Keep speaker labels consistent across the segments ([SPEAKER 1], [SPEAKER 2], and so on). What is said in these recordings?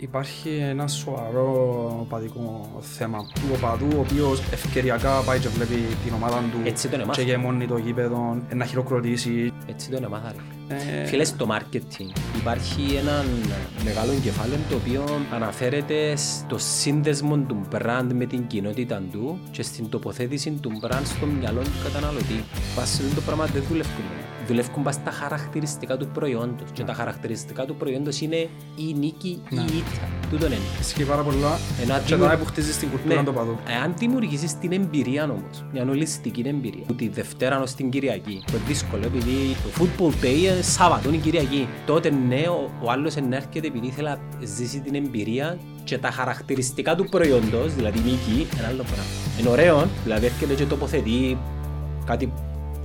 [SPEAKER 1] Υπάρχει ένα σοβαρό παδικό θέμα του οπαδού, ο οποίος ευκαιριακά πάει και βλέπει την ομάδα του
[SPEAKER 2] Έτσι τον έμαθα.
[SPEAKER 1] και γεμώνει το γήπεδο, να χειροκροτήσει.
[SPEAKER 2] Έτσι τον έμαθα. ρε.
[SPEAKER 1] Ε,
[SPEAKER 2] Φίλες, στο marketing υπάρχει ένα μεγάλο κεφάλαιο το οποίο αναφέρεται στο σύνδεσμο του brand με την κοινότητα του και στην τοποθέτηση του brand στο μυαλό του καταναλωτή. Πάση το πράγμα δεν δουλεύουν. Δουλεύουν πας στα χαρακτηριστικά του προϊόντος και τα χαρακτηριστικά του προϊόντος είναι η νίκη ή η ήττα. Τούτον είναι.
[SPEAKER 1] Ισχύει πάρα πολλά
[SPEAKER 2] Ένα
[SPEAKER 1] και
[SPEAKER 2] δημιουργ-
[SPEAKER 1] τώρα που χτίζεις την κουλτούρα
[SPEAKER 2] Ναι.
[SPEAKER 1] του οπαδού.
[SPEAKER 2] Εάν δημιουργήσεις την εμπειρία όμως, μια ολιστική εμπειρία, που τη Δευτέρα ως την Κυριακή, που είναι δύσκολο επειδή το football day είναι Σάββατο, είναι Κυριακή, τότε ναι, ο, ο άλλος να έρχεται επειδή θέλει να ζήσει την εμπειρία και τα χαρακτηριστικά του προϊόντος, δηλαδή νίκη, ένα άλλο πράγμα. Είναι ωραίο, δηλαδή έρχεται και τοποθετεί κάτι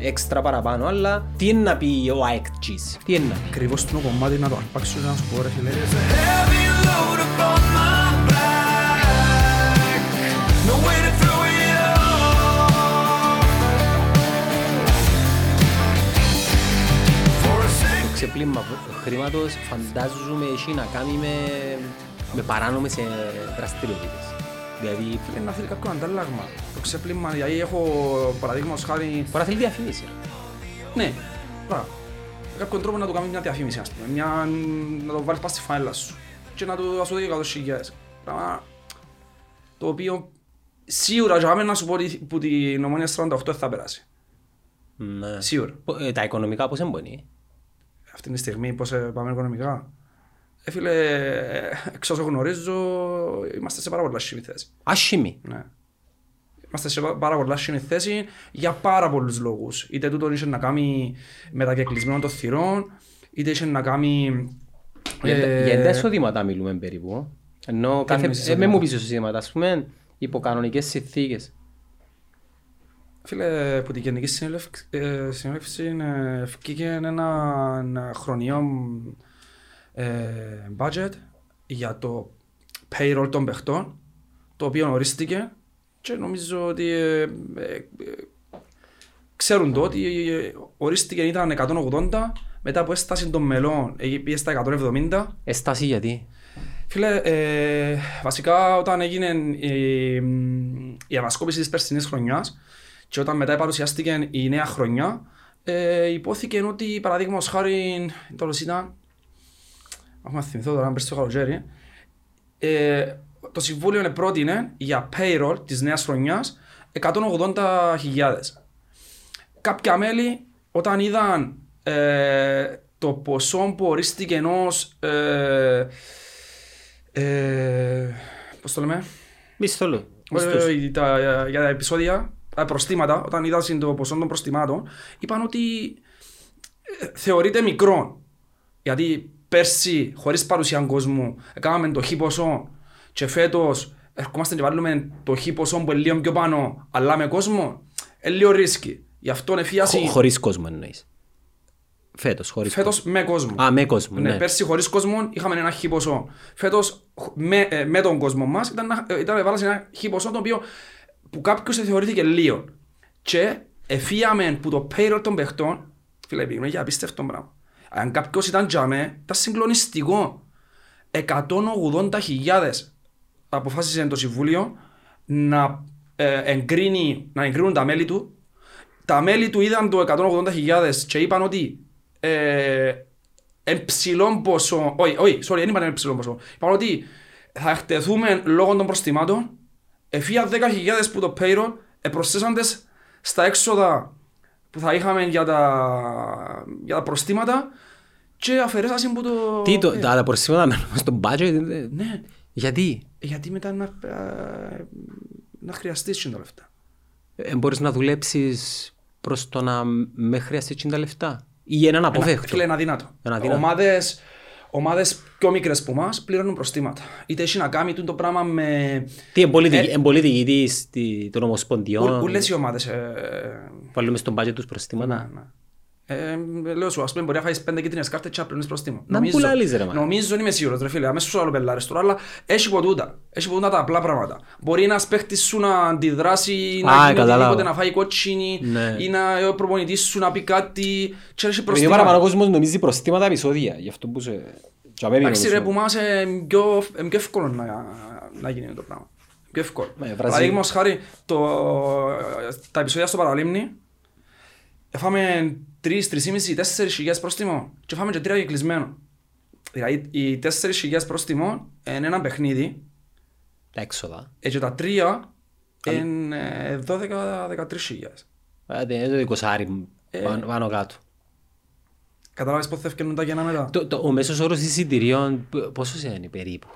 [SPEAKER 2] έξτρα παραπάνω, αλλά τι είναι να πει ο αεκτζής, τι είναι να πει;
[SPEAKER 1] Ακριβώς το κομμάτι να το αρπάξω και να σου πω ρε φίλε.
[SPEAKER 3] Heavy load upon my back. No way to throw it off. For a
[SPEAKER 2] Το
[SPEAKER 3] second.
[SPEAKER 2] ξεπλήμα χρήματος φαντάζομαι έχει να κάνει με, με παράνομες ε, δραστηριότητες. Δηλαδή,
[SPEAKER 1] Είναι να θέλει κάποιο αντάλλαγμα. Το ξέπλυμα, δηλαδή έχω παραδείγματος χάρη...
[SPEAKER 2] μπορεί να θέλει διαφήμιση. ρε.
[SPEAKER 1] Ναι, πράγμα. Με κάποιον τρόπο να του κάνεις μια διαφήμιση, ας πούμε. Μια... να το βάλεις πας στη φάιλα σου. Και να του σου δώσει 100.000. Πράγμα το οποίο σίγουρα για μένα να σου πω ότι που την ομόνια 48 δεν θα περάσει.
[SPEAKER 2] Ναι.
[SPEAKER 1] Σίγουρα.
[SPEAKER 2] Πο- ε, τα οικονομικά πώς εμπονεί.
[SPEAKER 1] Αυτή τη στιγμή πώς ε, πάμε οικονομικά. Ε, φίλε, ε, εξ όσο γνωρίζω, είμαστε σε πάρα πολλά σχήμη θέση.
[SPEAKER 2] Άσχημη.
[SPEAKER 1] Ναι. Είμαστε σε πα- πάρα πολλά σχήμη θέση για πάρα πολλούς λόγους. Είτε τούτο είχε να κάνει με τα κεκλεισμένο των θυρών, είτε είχε να κάνει...
[SPEAKER 2] Για,
[SPEAKER 1] ε,
[SPEAKER 2] για τα εισοδήματα μιλούμε περίπου. Ενώ κάθε,
[SPEAKER 1] εννοείς
[SPEAKER 2] ε, με
[SPEAKER 1] εισοδήματα;
[SPEAKER 2] μου πεις εισοδήματα, ας πούμε, υπό κανονικές συνθήκες.
[SPEAKER 1] Φίλε, που την Γενική Συνέλευξη, ε, συνέλευση ε, βγήκε ένα, ένα χρονιαίο ε, budget για το payroll των παιχτών, το οποίο ορίστηκε και νομίζω ότι ε, ε, ε, ξέρουν το ότι ε, ορίστηκε ήταν 180, μετά από έσταση των μελών ε, πήγε στα 170
[SPEAKER 2] Εστάση γιατί;
[SPEAKER 1] Φίλε, ε, βασικά όταν έγινε η, η ανασκόπηση της περσινής χρονιάς και όταν μετά παρουσιάστηκε η νέα χρονιά, ε, υπόθηκε ότι παραδείγματος χάρη, τώρα ήταν, έχουμε να θυμηθώ τώρα, πέρσι το καλοκαίρι, ε, το Συμβούλιο πρότεινε για payroll της νέας χρονιάς 180.000. Κάποια μέλη όταν είδαν ε, το ποσό που ορίστηκε ενός ε, ε, πώς το λέμε,
[SPEAKER 2] Μισθόλου.
[SPEAKER 1] ε, τα, για τα επεισόδια, τα προστήματα, όταν είδαν το ποσό των προστιμάτων, είπαν ότι ε, θεωρείται μικρό. Γιατί πέρσι, χωρίς παρουσία κόσμου, έκαναμε το χ ποσό και φέτος ερχόμαστε και βάλουμε το χ ποσό που είναι λίγο πιο πάνω, αλλά με κόσμο, είναι λίγο ρίσκι. Γι' αυτό εφίαση
[SPEAKER 2] Χω- Χωρίς κόσμο εννοείς. Φέτος, χωρίς κόσμο.
[SPEAKER 1] φέτος με κόσμο.
[SPEAKER 2] Α, με κόσμο,
[SPEAKER 1] Ναι,
[SPEAKER 2] ναι.
[SPEAKER 1] πέρσι χωρίς κόσμο είχαμε ένα χι ποσό. Φέτος χ- με, ε, με τον κόσμο μας ήταν, ένα- ε, ήταν βάλασε ένα χι ποσό το οποίο που κάποιος θεωρήθηκε λίγο. Και εφίαμε που το payroll των παιχτών, φίλε πήγαινε για απίστευτο πράγμα. Αν κάποιος ήταν τζαμέ, ήταν συγκλονιστικό. 180.000 αποφάσισε το Συμβούλιο να, ε, εγκρίνει, να εγκρίνουν τα μέλη του. Τα μέλη του είδαν το 180.000 και είπαν ότι ε, εν ψηλό ποσό, όχι, όχι, sorry, δεν είπαν εν ψηλό ποσό. Είπαν ότι θα εκτεθούμε λόγω των προστιμάτων, εφία 10.000 που το payroll, ε, προσθέσαντες στα έξοδα που θα είχαμε για τα, για τα προστήματα και αφαιρέσασαν που το...
[SPEAKER 2] Τι, το,
[SPEAKER 1] ε,
[SPEAKER 2] τα, τα προσήματα μένουν στο budget. ε,
[SPEAKER 1] Ναι,
[SPEAKER 2] Γιατί;
[SPEAKER 1] γιατί μετά να, ε, να χρειαστείς τα λεφτά.
[SPEAKER 2] Ε, μπορείς να δουλέψεις προς το να με χρειαστείς τα λεφτά; Ή έναν αποφεύκτο;
[SPEAKER 1] Φίλε, είναι αδύνατο.
[SPEAKER 2] Είναι αδύνατο.
[SPEAKER 1] Ομάδες, ομάδες πιο μικρές που εμάς πληρώνουν προστήματα. Είτε έχει να κάνει τούτο πράγμα με...
[SPEAKER 2] Τι εμπολίτικη,
[SPEAKER 1] Ε,
[SPEAKER 2] εμπολίτικη της, τη- των ομοσπονδιών.
[SPEAKER 1] Ούλες οι ομάδες... Ε,
[SPEAKER 2] Βάλουμε στον budget τους προστήματα.
[SPEAKER 1] ναι, ναι. Ε, λέω σου, ας πούμε, μπορεί να φάεις πέντε κίτρινες κάρτες και να πληρώνεις προστήμα.
[SPEAKER 2] Να μου πουλάλεις, ρε, μάνα.
[SPEAKER 1] Νομίζω, δεν είμαι σίγουρος, ρε φίλε, αμέσως άλλο πελάρες τώρα, αλλά έχει ποτούτα. Έχει ποτούτα τα απλά πράγματα. Μπορεί ένας παίχτης σου να αντιδράσει, να
[SPEAKER 2] Α,
[SPEAKER 1] γίνει
[SPEAKER 2] κατάλαβα.
[SPEAKER 1] οτιδήποτε, να φάει κότσινη,
[SPEAKER 2] Ναι.
[SPEAKER 1] ή να ο προπονητής σου να πει κάτι και έχει
[SPEAKER 2] Επειδή
[SPEAKER 1] προστήμα.
[SPEAKER 2] παραπάνω κόσμος νομίζει προστήματα επεισόδια. Γι' αυτό που σε... Και αμέ
[SPEAKER 1] Εντάξει ρε
[SPEAKER 2] νομίζω.
[SPEAKER 1] που μας είναι πιο, είναι πιο εύκολο να, να γίνει το πράγμα. Πιο εύκολο.
[SPEAKER 2] Με Βραζίλ-
[SPEAKER 1] Παραδείγματος χάρη, το, τα επεισόδια στο παραλίμνη, έφαμε τρεις, τρεις ή μισή, τέσσερις χιλιάδες πρόστιμο και έφαμε και τρία και κλεισμένο. Δηλαδή οι τέσσερις χιλιάδες πρόστιμο είναι ένα παιχνίδι
[SPEAKER 2] Τα έξοδα.
[SPEAKER 1] ε, και τα τρία είναι 12-13 χιλιάδες.
[SPEAKER 2] Ε, δεν είναι το εικοσάρι πάνω- πάνω κάτω.
[SPEAKER 1] Καταλάβεις πότε θα ευκαινούν τα κενά μετά;
[SPEAKER 2] Το, το, ο μέσος όρος εισιτηρίων π- πόσος είναι περίπου;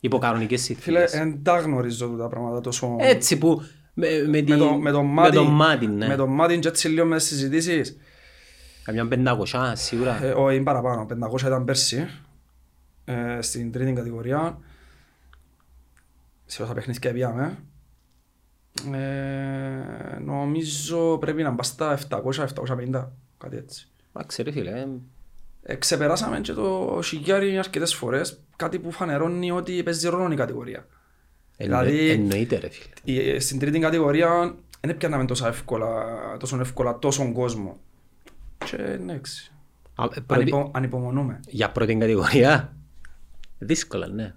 [SPEAKER 2] Υπό κανονικές
[SPEAKER 1] Φίλε,
[SPEAKER 2] συνθήκες.
[SPEAKER 1] δεν τα γνωρίζω τα πράγματα τόσο...
[SPEAKER 2] Έτσι που με, με, τη-
[SPEAKER 1] με το, με το
[SPEAKER 2] με
[SPEAKER 1] μάτι,
[SPEAKER 2] το μάτι, ναι.
[SPEAKER 1] με το μάτι και έτσι λίγο μες τις συζητήσεις.
[SPEAKER 2] Καμιά πεντακοσιά σίγουρα.
[SPEAKER 1] Ε, όχι, είναι παραπάνω. 500 ήταν πέρσι, ε, στην τρίτη κατηγορία. Σε όσα παιχνίδια πήγαμε. Ε, νομίζω πρέπει να πάει στα 700-750, κάτι έτσι.
[SPEAKER 2] Εντάξει ρε φίλε. ε,
[SPEAKER 1] Ε, ξεπεράσαμε και το χιλιάρι αρκετές φορές, κάτι που φανερώνει ότι παίζει ρόλο η κατηγορία.
[SPEAKER 2] Εννο-
[SPEAKER 1] Δηλαδή-
[SPEAKER 2] Εννοείται ρε φίλε.
[SPEAKER 1] Η- στην τρίτη κατηγορία δεν πιάναμε τόσο εύκολα, τόσο εύκολα τόσον κόσμο. Και εντάξει,
[SPEAKER 2] Α, ε, πρώτη-
[SPEAKER 1] ανυπο, ανυπομονούμε.
[SPEAKER 2] Για πρώτη κατηγορία. Δύσκολα, ναι.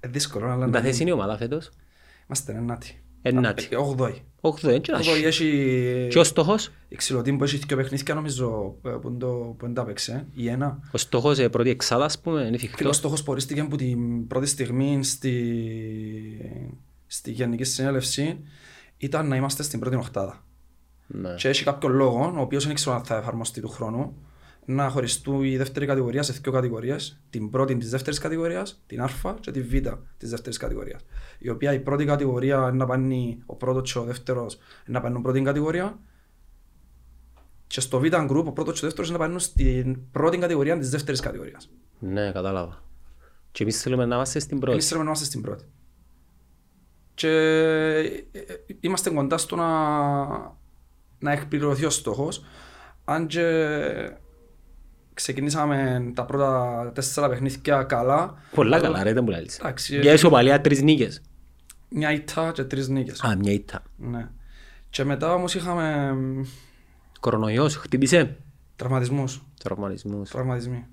[SPEAKER 1] Ε, δύσκολο, αλλά
[SPEAKER 2] Τα
[SPEAKER 1] να
[SPEAKER 2] θέση είναι η ομάδα φέτος;
[SPEAKER 1] είμαστε ενάτη.
[SPEAKER 2] Ενάτη.
[SPEAKER 1] Ε, Ογδόη.
[SPEAKER 2] Όχι, δεν είναι
[SPEAKER 1] Ογδόη έχει...
[SPEAKER 2] Και ο στόχος;
[SPEAKER 1] Η ξυλωτή που έχει δύο παιχνίδια νομίζω ε, που είναι το- που δεν τα παίξε, η ένα.
[SPEAKER 2] Ο στόχος ε, πρώτη εξάδα, ας πούμε, είναι
[SPEAKER 1] Φίλος
[SPEAKER 2] εφικτός.
[SPEAKER 1] στόχος πορίστηκε από την πρώτη στιγμή στη, στη Γενική Συνέλευση ήταν να είμαστε στην πρώτη οχτάδα.
[SPEAKER 2] Ναι.
[SPEAKER 1] Και έχει κάποιο λόγο, ο οποίος δεν ξέρω αν θα εφαρμοστεί του χρόνου, να χωριστούν η δεύτερη κατηγορία σε δύο κατηγορίες, την πρώτη της δεύτερης κατηγορίας, την Α και τη Β της δεύτερης κατηγορίας. Η οποία η πρώτη κατηγορία είναι να πάνε ο πρώτος και ο δεύτερος να πάνε πρώτη κατηγορία και στο Β group ο πρώτος και ο δεύτερος να πάνε στην πρώτη κατηγορία της δεύτερης κατηγορίας.
[SPEAKER 2] Ναι, κατάλαβα. Και εμείς θέλουμε να είμαστε στην πρώτη.
[SPEAKER 1] Εμείς θέλουμε να είμαστε στην πρώτη. Και ε, ε, είμαστε κοντά στο να, να εκπληρωθεί ο στόχος. Αν και ξεκινήσαμε τα πρώτα τέσσερα παιχνίδια καλά,
[SPEAKER 2] Πολλά καλά ρε, δεν μου λαλείς.
[SPEAKER 1] Εντάξει,
[SPEAKER 2] Για ισοπαλία τρεις νίκες.
[SPEAKER 1] μια ήττα και τρεις νίκες.
[SPEAKER 2] Α, μια ήττα.
[SPEAKER 1] Ναι. Και μετά όμως είχαμε μ,
[SPEAKER 2] Κορονοϊός, χτύπησε.
[SPEAKER 1] τραυματισμούς.
[SPEAKER 2] Τραυματισμούς.
[SPEAKER 1] Τραυματισμοί.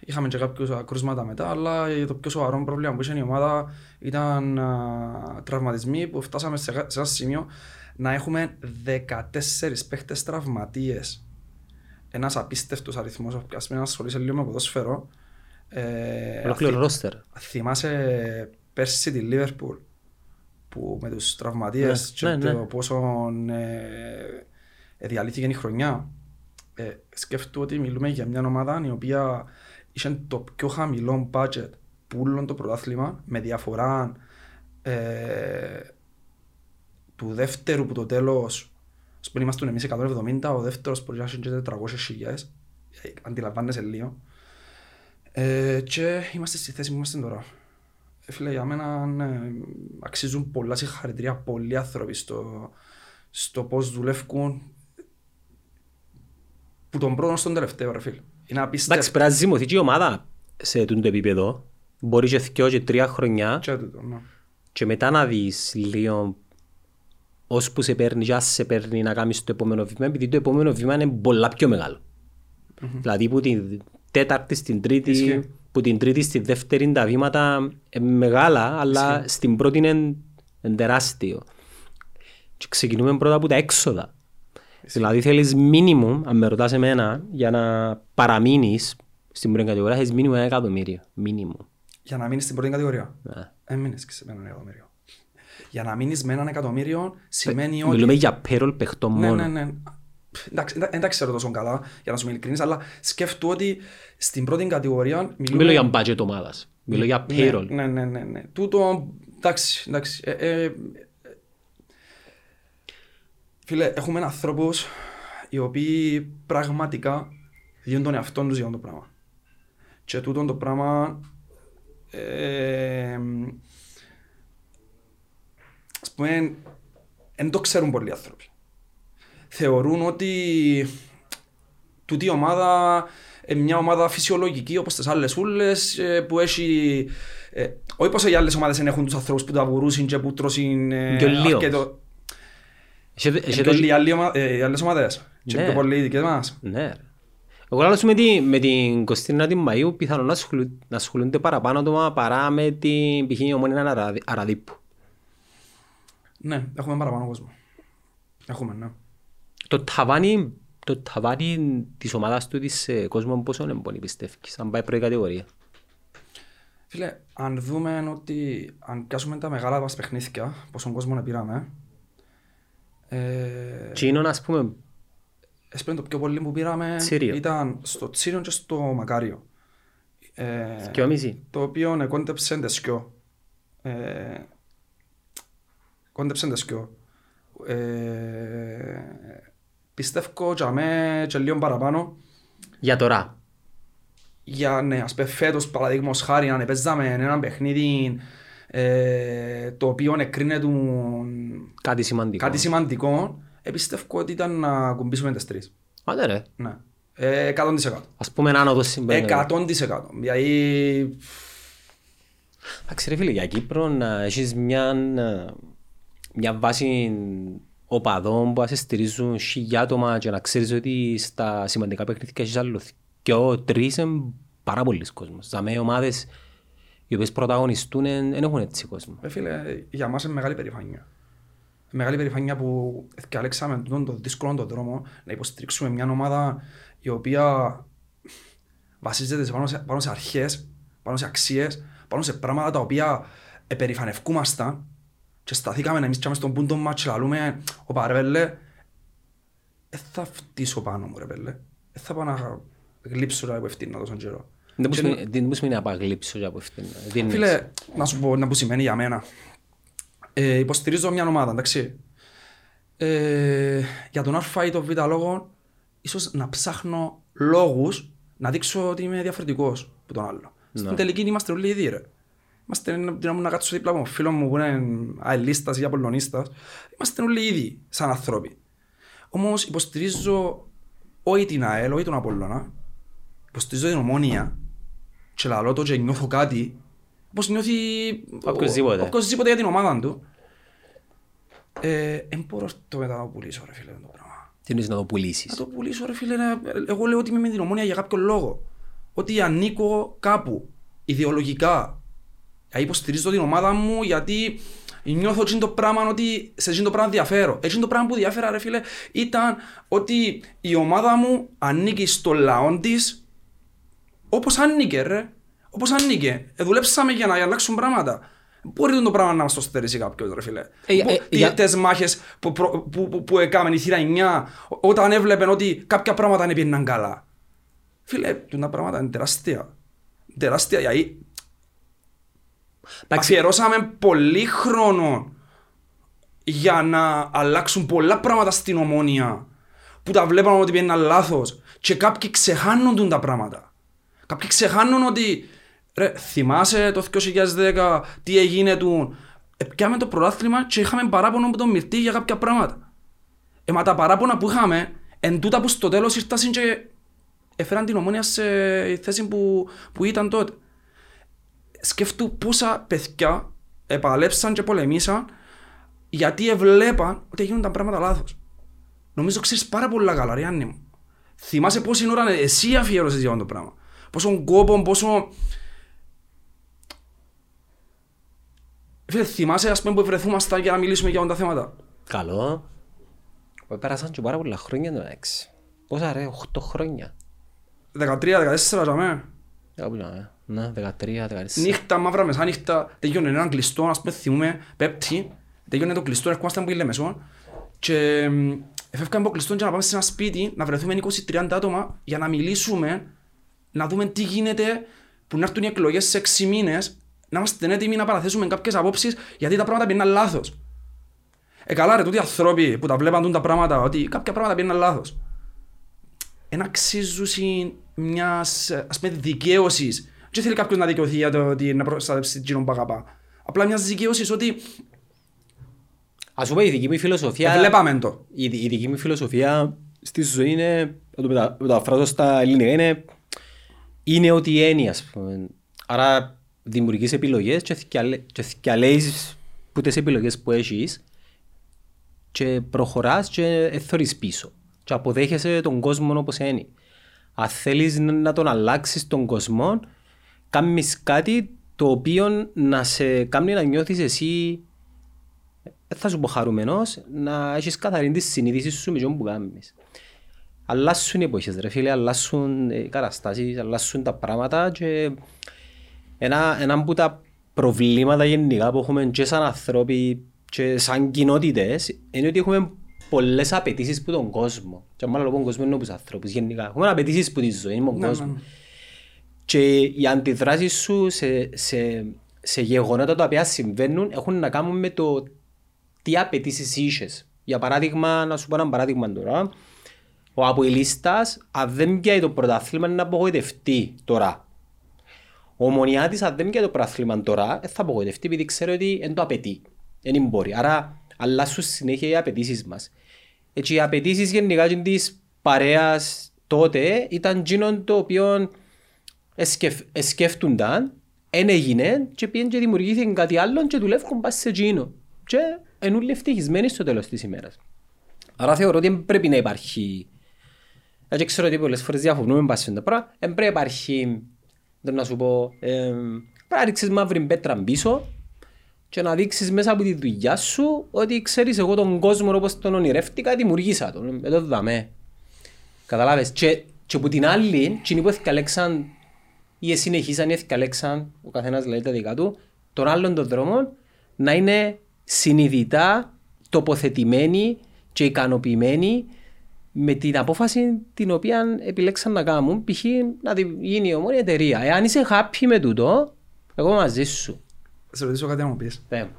[SPEAKER 1] Είχαμε και κάποιους κρούσματα μετά, αλλά το πιο σοβαρό πρόβλημα που είχε η ομάδα ήταν α, τραυματισμοί που φτάσαμε σε, σε ένα σημείο να έχουμε 14 παίχτες τραυματίες. Ένας απίστευτος αριθμός, ας μην ασχολείσαι λίγο με ποδόσφαιρο. Ε,
[SPEAKER 2] Ολόκληρο ρόστερ.
[SPEAKER 1] Θυμάσαι πέρσι τη Λίβερπουλ που με τους τραυματίες
[SPEAKER 2] Ναι,
[SPEAKER 1] και
[SPEAKER 2] ναι,
[SPEAKER 1] το
[SPEAKER 2] ναι.
[SPEAKER 1] πόσο ε, διαλύθηκε η χρονιά. Ε, σκέφτομαι ότι μιλούμε για μια ομάδα η οποία είχε το πιο χαμηλό budget που όλο το πρωτάθλημα με διαφορά ε, του δεύτερου που το τέλος ας πούμε είμαστε εμείς 170, ο δεύτερος μπορεί να έχει και 400 χιλιάδες Ε, αντιλαμβάνεσαι λίγο ε, και είμαστε στη θέση που είμαστε τώρα. Ε, φίλε, για μένα ναι, αξίζουν πολλά συγχαρητήρια πολλοί άνθρωποι στο, στο πώς δουλεύουν που τον πρώτο στον τελευταίο ρε φίλε. Είναι
[SPEAKER 2] Εντάξει,
[SPEAKER 1] απίστευτο
[SPEAKER 2] πρέπει να ζυμωθεί και η ομάδα σε τούτο το επίπεδο. Μπορεί και δυο και τρία χρονιά
[SPEAKER 1] και τούτο, ναι.
[SPEAKER 2] και μετά να δεις λίγο ώσπου σε παίρνει και ας σε παίρνει να κάνεις το επόμενο βήμα επειδή το επόμενο βήμα είναι πολλά πιο μεγάλο. Δηλαδή που την τέταρτη στην τρίτη,
[SPEAKER 1] Ισχύει.
[SPEAKER 2] που την τρίτη στη δεύτερη τα βήματα είναι μεγάλα αλλά στην πρώτη είναι, είναι τεράστιο. Και ξεκινούμε πρώτα από τα έξοδα. Δηλαδή θέλεις μίνιμουμ, αν με ρωτάς εμένα, για να παραμείνεις στην πρώτη κατηγορία, έχεις μίνιμουμ ένα εκατομμύριο. Μίνιμουμ.
[SPEAKER 1] Για να μείνεις στην πρώτη κατηγορία.
[SPEAKER 2] Ναι.
[SPEAKER 1] Έμεινες και σε με έναν εκατομμύριο. Για να μείνεις με έναν εκατομμύριο σημαίνει ότι...
[SPEAKER 2] Μιλούμε για payroll παιχτών
[SPEAKER 1] Ναι,
[SPEAKER 2] μόνο.
[SPEAKER 1] ναι, ναι. Εντάξει, δεν τα ξέρω τόσο καλά, για να σου είμαι ειλικρινής, αλλά σκέφτομαι ότι στην πρώτη κατηγορία μιλούμε...
[SPEAKER 2] Μιλώ για budget ομάδας. Μιλώ για payroll.
[SPEAKER 1] Ναι, ναι, ναι, ναι. Τούτο, εντάξει, εντάξει. Ε, ε, ε, φίλε, έχουμε ανθρώπους οι οποίοι πραγματικά διούν τον εαυτό τους για αυτό το πράγμα. Και τούτο το πράγμα ε, ας πούμε, δεν το ξέρουν πολλοί άνθρωποι. Θεωρούν ότι τούτη η ομάδα είναι μια ομάδα φυσιολογική όπως τις άλλες ούλες ε, που έχει... Ε, όχι πως οι άλλες ομάδες δεν έχουν τους ανθρώπους που τα βουρούσουν και που τρώσουν ε,
[SPEAKER 2] Πιο
[SPEAKER 1] οι άλλες ομάδες και
[SPEAKER 2] Ναι.
[SPEAKER 1] πιο πολλοί οι δικές μας.
[SPEAKER 2] Ναι. ρε. Εγώ λέω με, τη, με την Κωστίνα την Μαΐου πιθανόν να, ασχολου, να ασχολούνται παραπάνω άτομα παρά με την π.χ. ομόνια Αρα- Αραδίππου.
[SPEAKER 1] Ναι, έχουμε παραπάνω κόσμο. Έχουμε, ναι.
[SPEAKER 2] Το ταβάνι, το ταβάνι της ομάδας του της ε, κόσμου πόσο είναι μπορεί πιστεύεις, αν πάει πρώτη κατηγορία.
[SPEAKER 1] Φίλε, αν δούμε ότι αν πιάσουμε τα μεγάλα μας παιχνίδια, πόσον κόσμο να πήραμε, ε,
[SPEAKER 2] Τσίνον ας πούμε,
[SPEAKER 1] έσπρεν το πιο πολύ που πήραμε
[SPEAKER 2] Τσίριο.
[SPEAKER 1] ήταν στο Τσίριο και στο Μακάριο. Ε,
[SPEAKER 2] και ο μισή.
[SPEAKER 1] το οποίο ναι, κόντεψε δεσκιό. Ε, κόντεψε δεσκιό. Ε, πιστεύω για μέ και λίγο παραπάνω
[SPEAKER 2] Για τώρα.
[SPEAKER 1] για ναι, ας πούμε φέτος παραδείγμος χάρη αν παίζαμε έναν παιχνίδι ε, το οποίο εκρίνεται
[SPEAKER 2] Κάτι σημαντικό.
[SPEAKER 1] κάτι σημαντικό ε, πιστεύω ότι ήταν να κουμπίσουμε τις τρεις.
[SPEAKER 2] Άντε ρε.
[SPEAKER 1] Ναι. Ε, 100%.
[SPEAKER 2] Ας πούμε έναν οδό συμπέρι.
[SPEAKER 1] 100%. Δηλαδή,
[SPEAKER 2] Εντάξει ρε φίλε, για Κύπρο να έχεις μια, ε, μια βάση οπαδών που να σε στηρίζουν χιλιά άτομα και να ξέρεις ότι στα σημαντικά παιχνίδια έχεις άλλο και ο τρεις είναι πάρα πολλοί κόσμος. За με ομάδες οι οποίες πρωταγωνιστούν δεν έχουν έτσι κόσμο.
[SPEAKER 1] ε, φίλε, για μας είναι μεγάλη περηφάνεια. Μεγάλη περηφάνεια που διαλέξαμε τον το δύσκολο τον δρόμο να υποστηρίξουμε μια ομάδα η οποία βασίζεται σε πάνω, σε, πάνω σε αρχές, πάνω σε αξίες, πάνω σε πράγματα τα οποία επερηφανευκούμασταν και σταθήκαμε εμείς και είμαστε στον πούντο μας και λαλούμε ο παρέλε δεν θα φτύσω πάνω μου ρε πέλε. Δεν θα πάω να γλύψω ρε που ευθύνα τόσο καιρό.
[SPEAKER 2] Δεν μου
[SPEAKER 1] Και
[SPEAKER 2] σημαίνει- Δεν μου σημαίνει να απαγλύψω για από αυτήν. Τι εννοείς;
[SPEAKER 1] Φίλε, να σου πω να που σημαίνει για μένα. Ε, υποστηρίζω μια ομάδα, εντάξει. Ε, για τον Α ή τον Β λόγο, ίσως να ψάχνω λόγους να δείξω ότι είμαι διαφορετικός από τον άλλο. Στην τελική είμαστε όλοι ίδιοι ρε. Είμαστε να να κάτσω δίπλα από φίλο μου που είναι αελίστας ή απολωνίστας. Είμαστε όλοι ίδιοι σαν άνθρωποι. Όμως υποστηρίζω όχι την ΑΕΛ, όχι τον Απόλλωνα. Υποστηρίζω την Ομόνια και λαλώ το και νιώθω κάτι όπως νιώθει ο-
[SPEAKER 2] Οποιοσδήποτε.
[SPEAKER 1] οποιοσδήποτε για την ομάδα του. Ε, Εν μπορώ το μετά να το πουλήσω ρε φίλε το πράγμα.
[SPEAKER 2] Τι εννοείς να το πουλήσεις;
[SPEAKER 1] Να το πουλήσω ρε φίλε, να- εγώ λέω ότι είμαι με την ομόνια για κάποιο λόγο. Ότι ανήκω κάπου, ιδεολογικά. Δηλαδή υποστηρίζω την ομάδα μου γιατί νιώθω εκείνο το πράγμα ότι σε εκείνο το πράγμα διαφέρω. Έτσι το πράγμα που διάφερα ρε φίλε ήταν ότι η ομάδα μου ανήκει στο λαό της όπως ανήκε ρε. Όπως ανήκε. Ε, δουλέψαμε για να αλλάξουν πράγματα. Μπορεί το πράγμα να μας το στερήσει κάποιος ρε φίλε.
[SPEAKER 2] Ε,
[SPEAKER 1] Μπο-
[SPEAKER 2] ε,
[SPEAKER 1] τι-
[SPEAKER 2] για-
[SPEAKER 1] Τις μάχες που, προ- που, που, που έκαμε η θύρα 9 όταν έβλεπεν ότι κάποια πράγματα δεν πήγαιναν καλά. Φίλε, τα πράγματα είναι τεράστια. Τεράστια γιατί
[SPEAKER 2] Εντάξει,
[SPEAKER 1] αφιερώσαμε πολύ χρόνο για να αλλάξουν πολλά πράγματα στην ομόνια που τα βλέπαμε ότι πήγαιναν λάθος και κάποιοι ξεχάνουν τούν τα πράγματα. Κάποιοι ξεχάνουν ότι ρε, θυμάσαι το 2010 τι έγινε του ε, πιάμε το πρωτάθλημα και είχαμε παράπονο από τον Μυρτή για κάποια πράγματα. Ε, μα τα παράπονα που είχαμε εν τούτα που στο τέλος ήρθαν και έφεραν την ομόνια σε θέση που, που ήταν τότε σκέφτου πόσα παιδιά επαλέψαν και πολεμήσαν γιατί εβλέπαν ότι γίνουν τα πράγματα λάθος. Νομίζω ξέρεις πάρα πολλά καλά, ρε Άννη μου. Θυμάσαι πόση ώρα εσύ αφιέρωσες για αυτό το πράγμα. Πόσο κόπο, πόσο... Φίλε, θυμάσαι ας πούμε που βρεθούμασταν για να μιλήσουμε για αυτά τα θέματα;
[SPEAKER 2] Καλό. Ε, Πέρασαν και πάρα πολλά χρόνια το έξι. Πόσα ρε, 8 χρόνια.
[SPEAKER 1] 13-14 για μένα.
[SPEAKER 2] Κάπου να, ναι, 13, 14.
[SPEAKER 1] Νύχτα, μαύρα μεσάνυχτα, τελειώνει έναν κλειστό, ας πούμε θυμούμε, πέπτη, τελειώνει το κλειστό, ερχόμαστε από η Λεμεσό και μ, εφεύκαμε από κλειστό και να πάμε σε ένα σπίτι, να βρεθούμε 20-30 άτομα για να μιλήσουμε, να δούμε τι γίνεται, που να έρθουν οι εκλογές σε 6 μήνες, να είμαστε έτοιμοι να παραθέσουμε κάποιες απόψεις, γιατί τα πράγματα πήγαιναν λάθος. Ε, καλά ρε, τούτοι άνθρωποι που τα βλέπαν τούν τα πράγματα, ότι κάποια πράγματα πήγαιναν λάθος. Εν αξίζουν μιας, ας πούμε, δικαίωσης. Δεν θέλει κάποιος να δικαιωθεί για το ότι να προστατεύσει εκείνον που αγαπά. Απλά μιας δικαίωσης ότι
[SPEAKER 2] Ας πούμε η δική μου φιλοσοφία...
[SPEAKER 1] ε, βλέπαμε το.
[SPEAKER 2] Η, η δική μου φιλοσοφία στη ζωή είναι, να το μετα, μεταφράσω στα ελληνικά, είναι, είναι ότι η έννοια, ας πούμε. Άρα δημιουργείς επιλογές και, θκιαλέ- και θκιαλέεις που τις επιλογές που έχεις και προχωράς και εθωρείς πίσω και αποδέχεσαι τον κόσμο όπως είναι. Αν θέλεις να τον αλλάξεις τον κόσμο, κάνεις κάτι το οποίο να σε κάνει να νιώθεις εσύ δεν θα σου πω χαρούμενος, να έχεις καθαρή τη συνείδηση σου με ποιον που κάνεις. Αλλάσουν οι εποχές ρε φίλε, αλλάσουν οι καταστάσεις, αλλάσουν τα πράγματα και ένα, ένα από τα προβλήματα γενικά που έχουμε και σαν ανθρώποι και σαν κοινότητες είναι ότι έχουμε πολλές απαιτήσεις που τον κόσμο. Και μάλλον τον κόσμο είναι όπως ανθρώπους γενικά. Έχουμε απαιτήσεις που τη ζωή με τον
[SPEAKER 1] Ναι,
[SPEAKER 2] κόσμο.
[SPEAKER 1] ναι, ναι.
[SPEAKER 2] Και οι αντιδράσεις σου σε, σε, σε γεγονότα τα οποία συμβαίνουν έχουν να κάνουν με το τι απαιτήσει είχε. Για παράδειγμα, να σου πω ένα παράδειγμα τώρα. Ο Αποελίστας, αν δεν πιάει το πρωτάθλημα, είναι να απογοητευτεί τώρα. Ο Ομονιάτης, αν δεν πιάει το πρωτάθλημα τώρα, δεν θα απογοητευτεί επειδή ξέρει ότι δεν το απαιτεί. Δεν μπορεί. Άρα, αλλάσουν συνέχεια οι απαιτήσεις μας. Έτσι, οι απαιτήσεις γενικά της παρέας τότε ήταν εκείνο το οποίο εσκεφ, εσκέφτονταν, εν έγινε και πήγαινε και δημιουργήθηκε κάτι άλλο και δουλεύουν πάση σε εκείνο. Και είναι όλοι ευτυχισμένοι στο τέλος της ημέρας. Άρα θεωρώ ότι δεν πρέπει να υπάρχει... Δεν ξέρω ότι πολλές φορές διαφωνούμε πάση σε τα πράγματα. Δεν πρέπει να υπάρχει, δεν να σου πω, ε, πρέπει να ρίξεις μαύρη πέτρα πίσω και να δείξεις μέσα από τη δουλειά σου ότι ξέρεις εγώ τον κόσμο όπως τον ονειρεύτηκα δημιουργήσα τον. Εδώ δαμέ. Καταλάβες. Και, και από την άλλη, εκείνοι που εθικαλέξαν ή συνεχίσαν ή εθικαλέξαν, ο καθένας λέει τα δικά του, των άλλων των δρόμων να είναι συνειδητά τοποθετημένοι και ικανοποιημένοι με την απόφαση την οποία επιλέξαν να κάνουν, π.χ. να τη- γίνει η ομόνια εταιρεία. Εάν είσαι happy με τούτο, εγώ μαζί σου.
[SPEAKER 1] Σε ρωτήσω κάτι να μου πεις.
[SPEAKER 2] Πέ μου.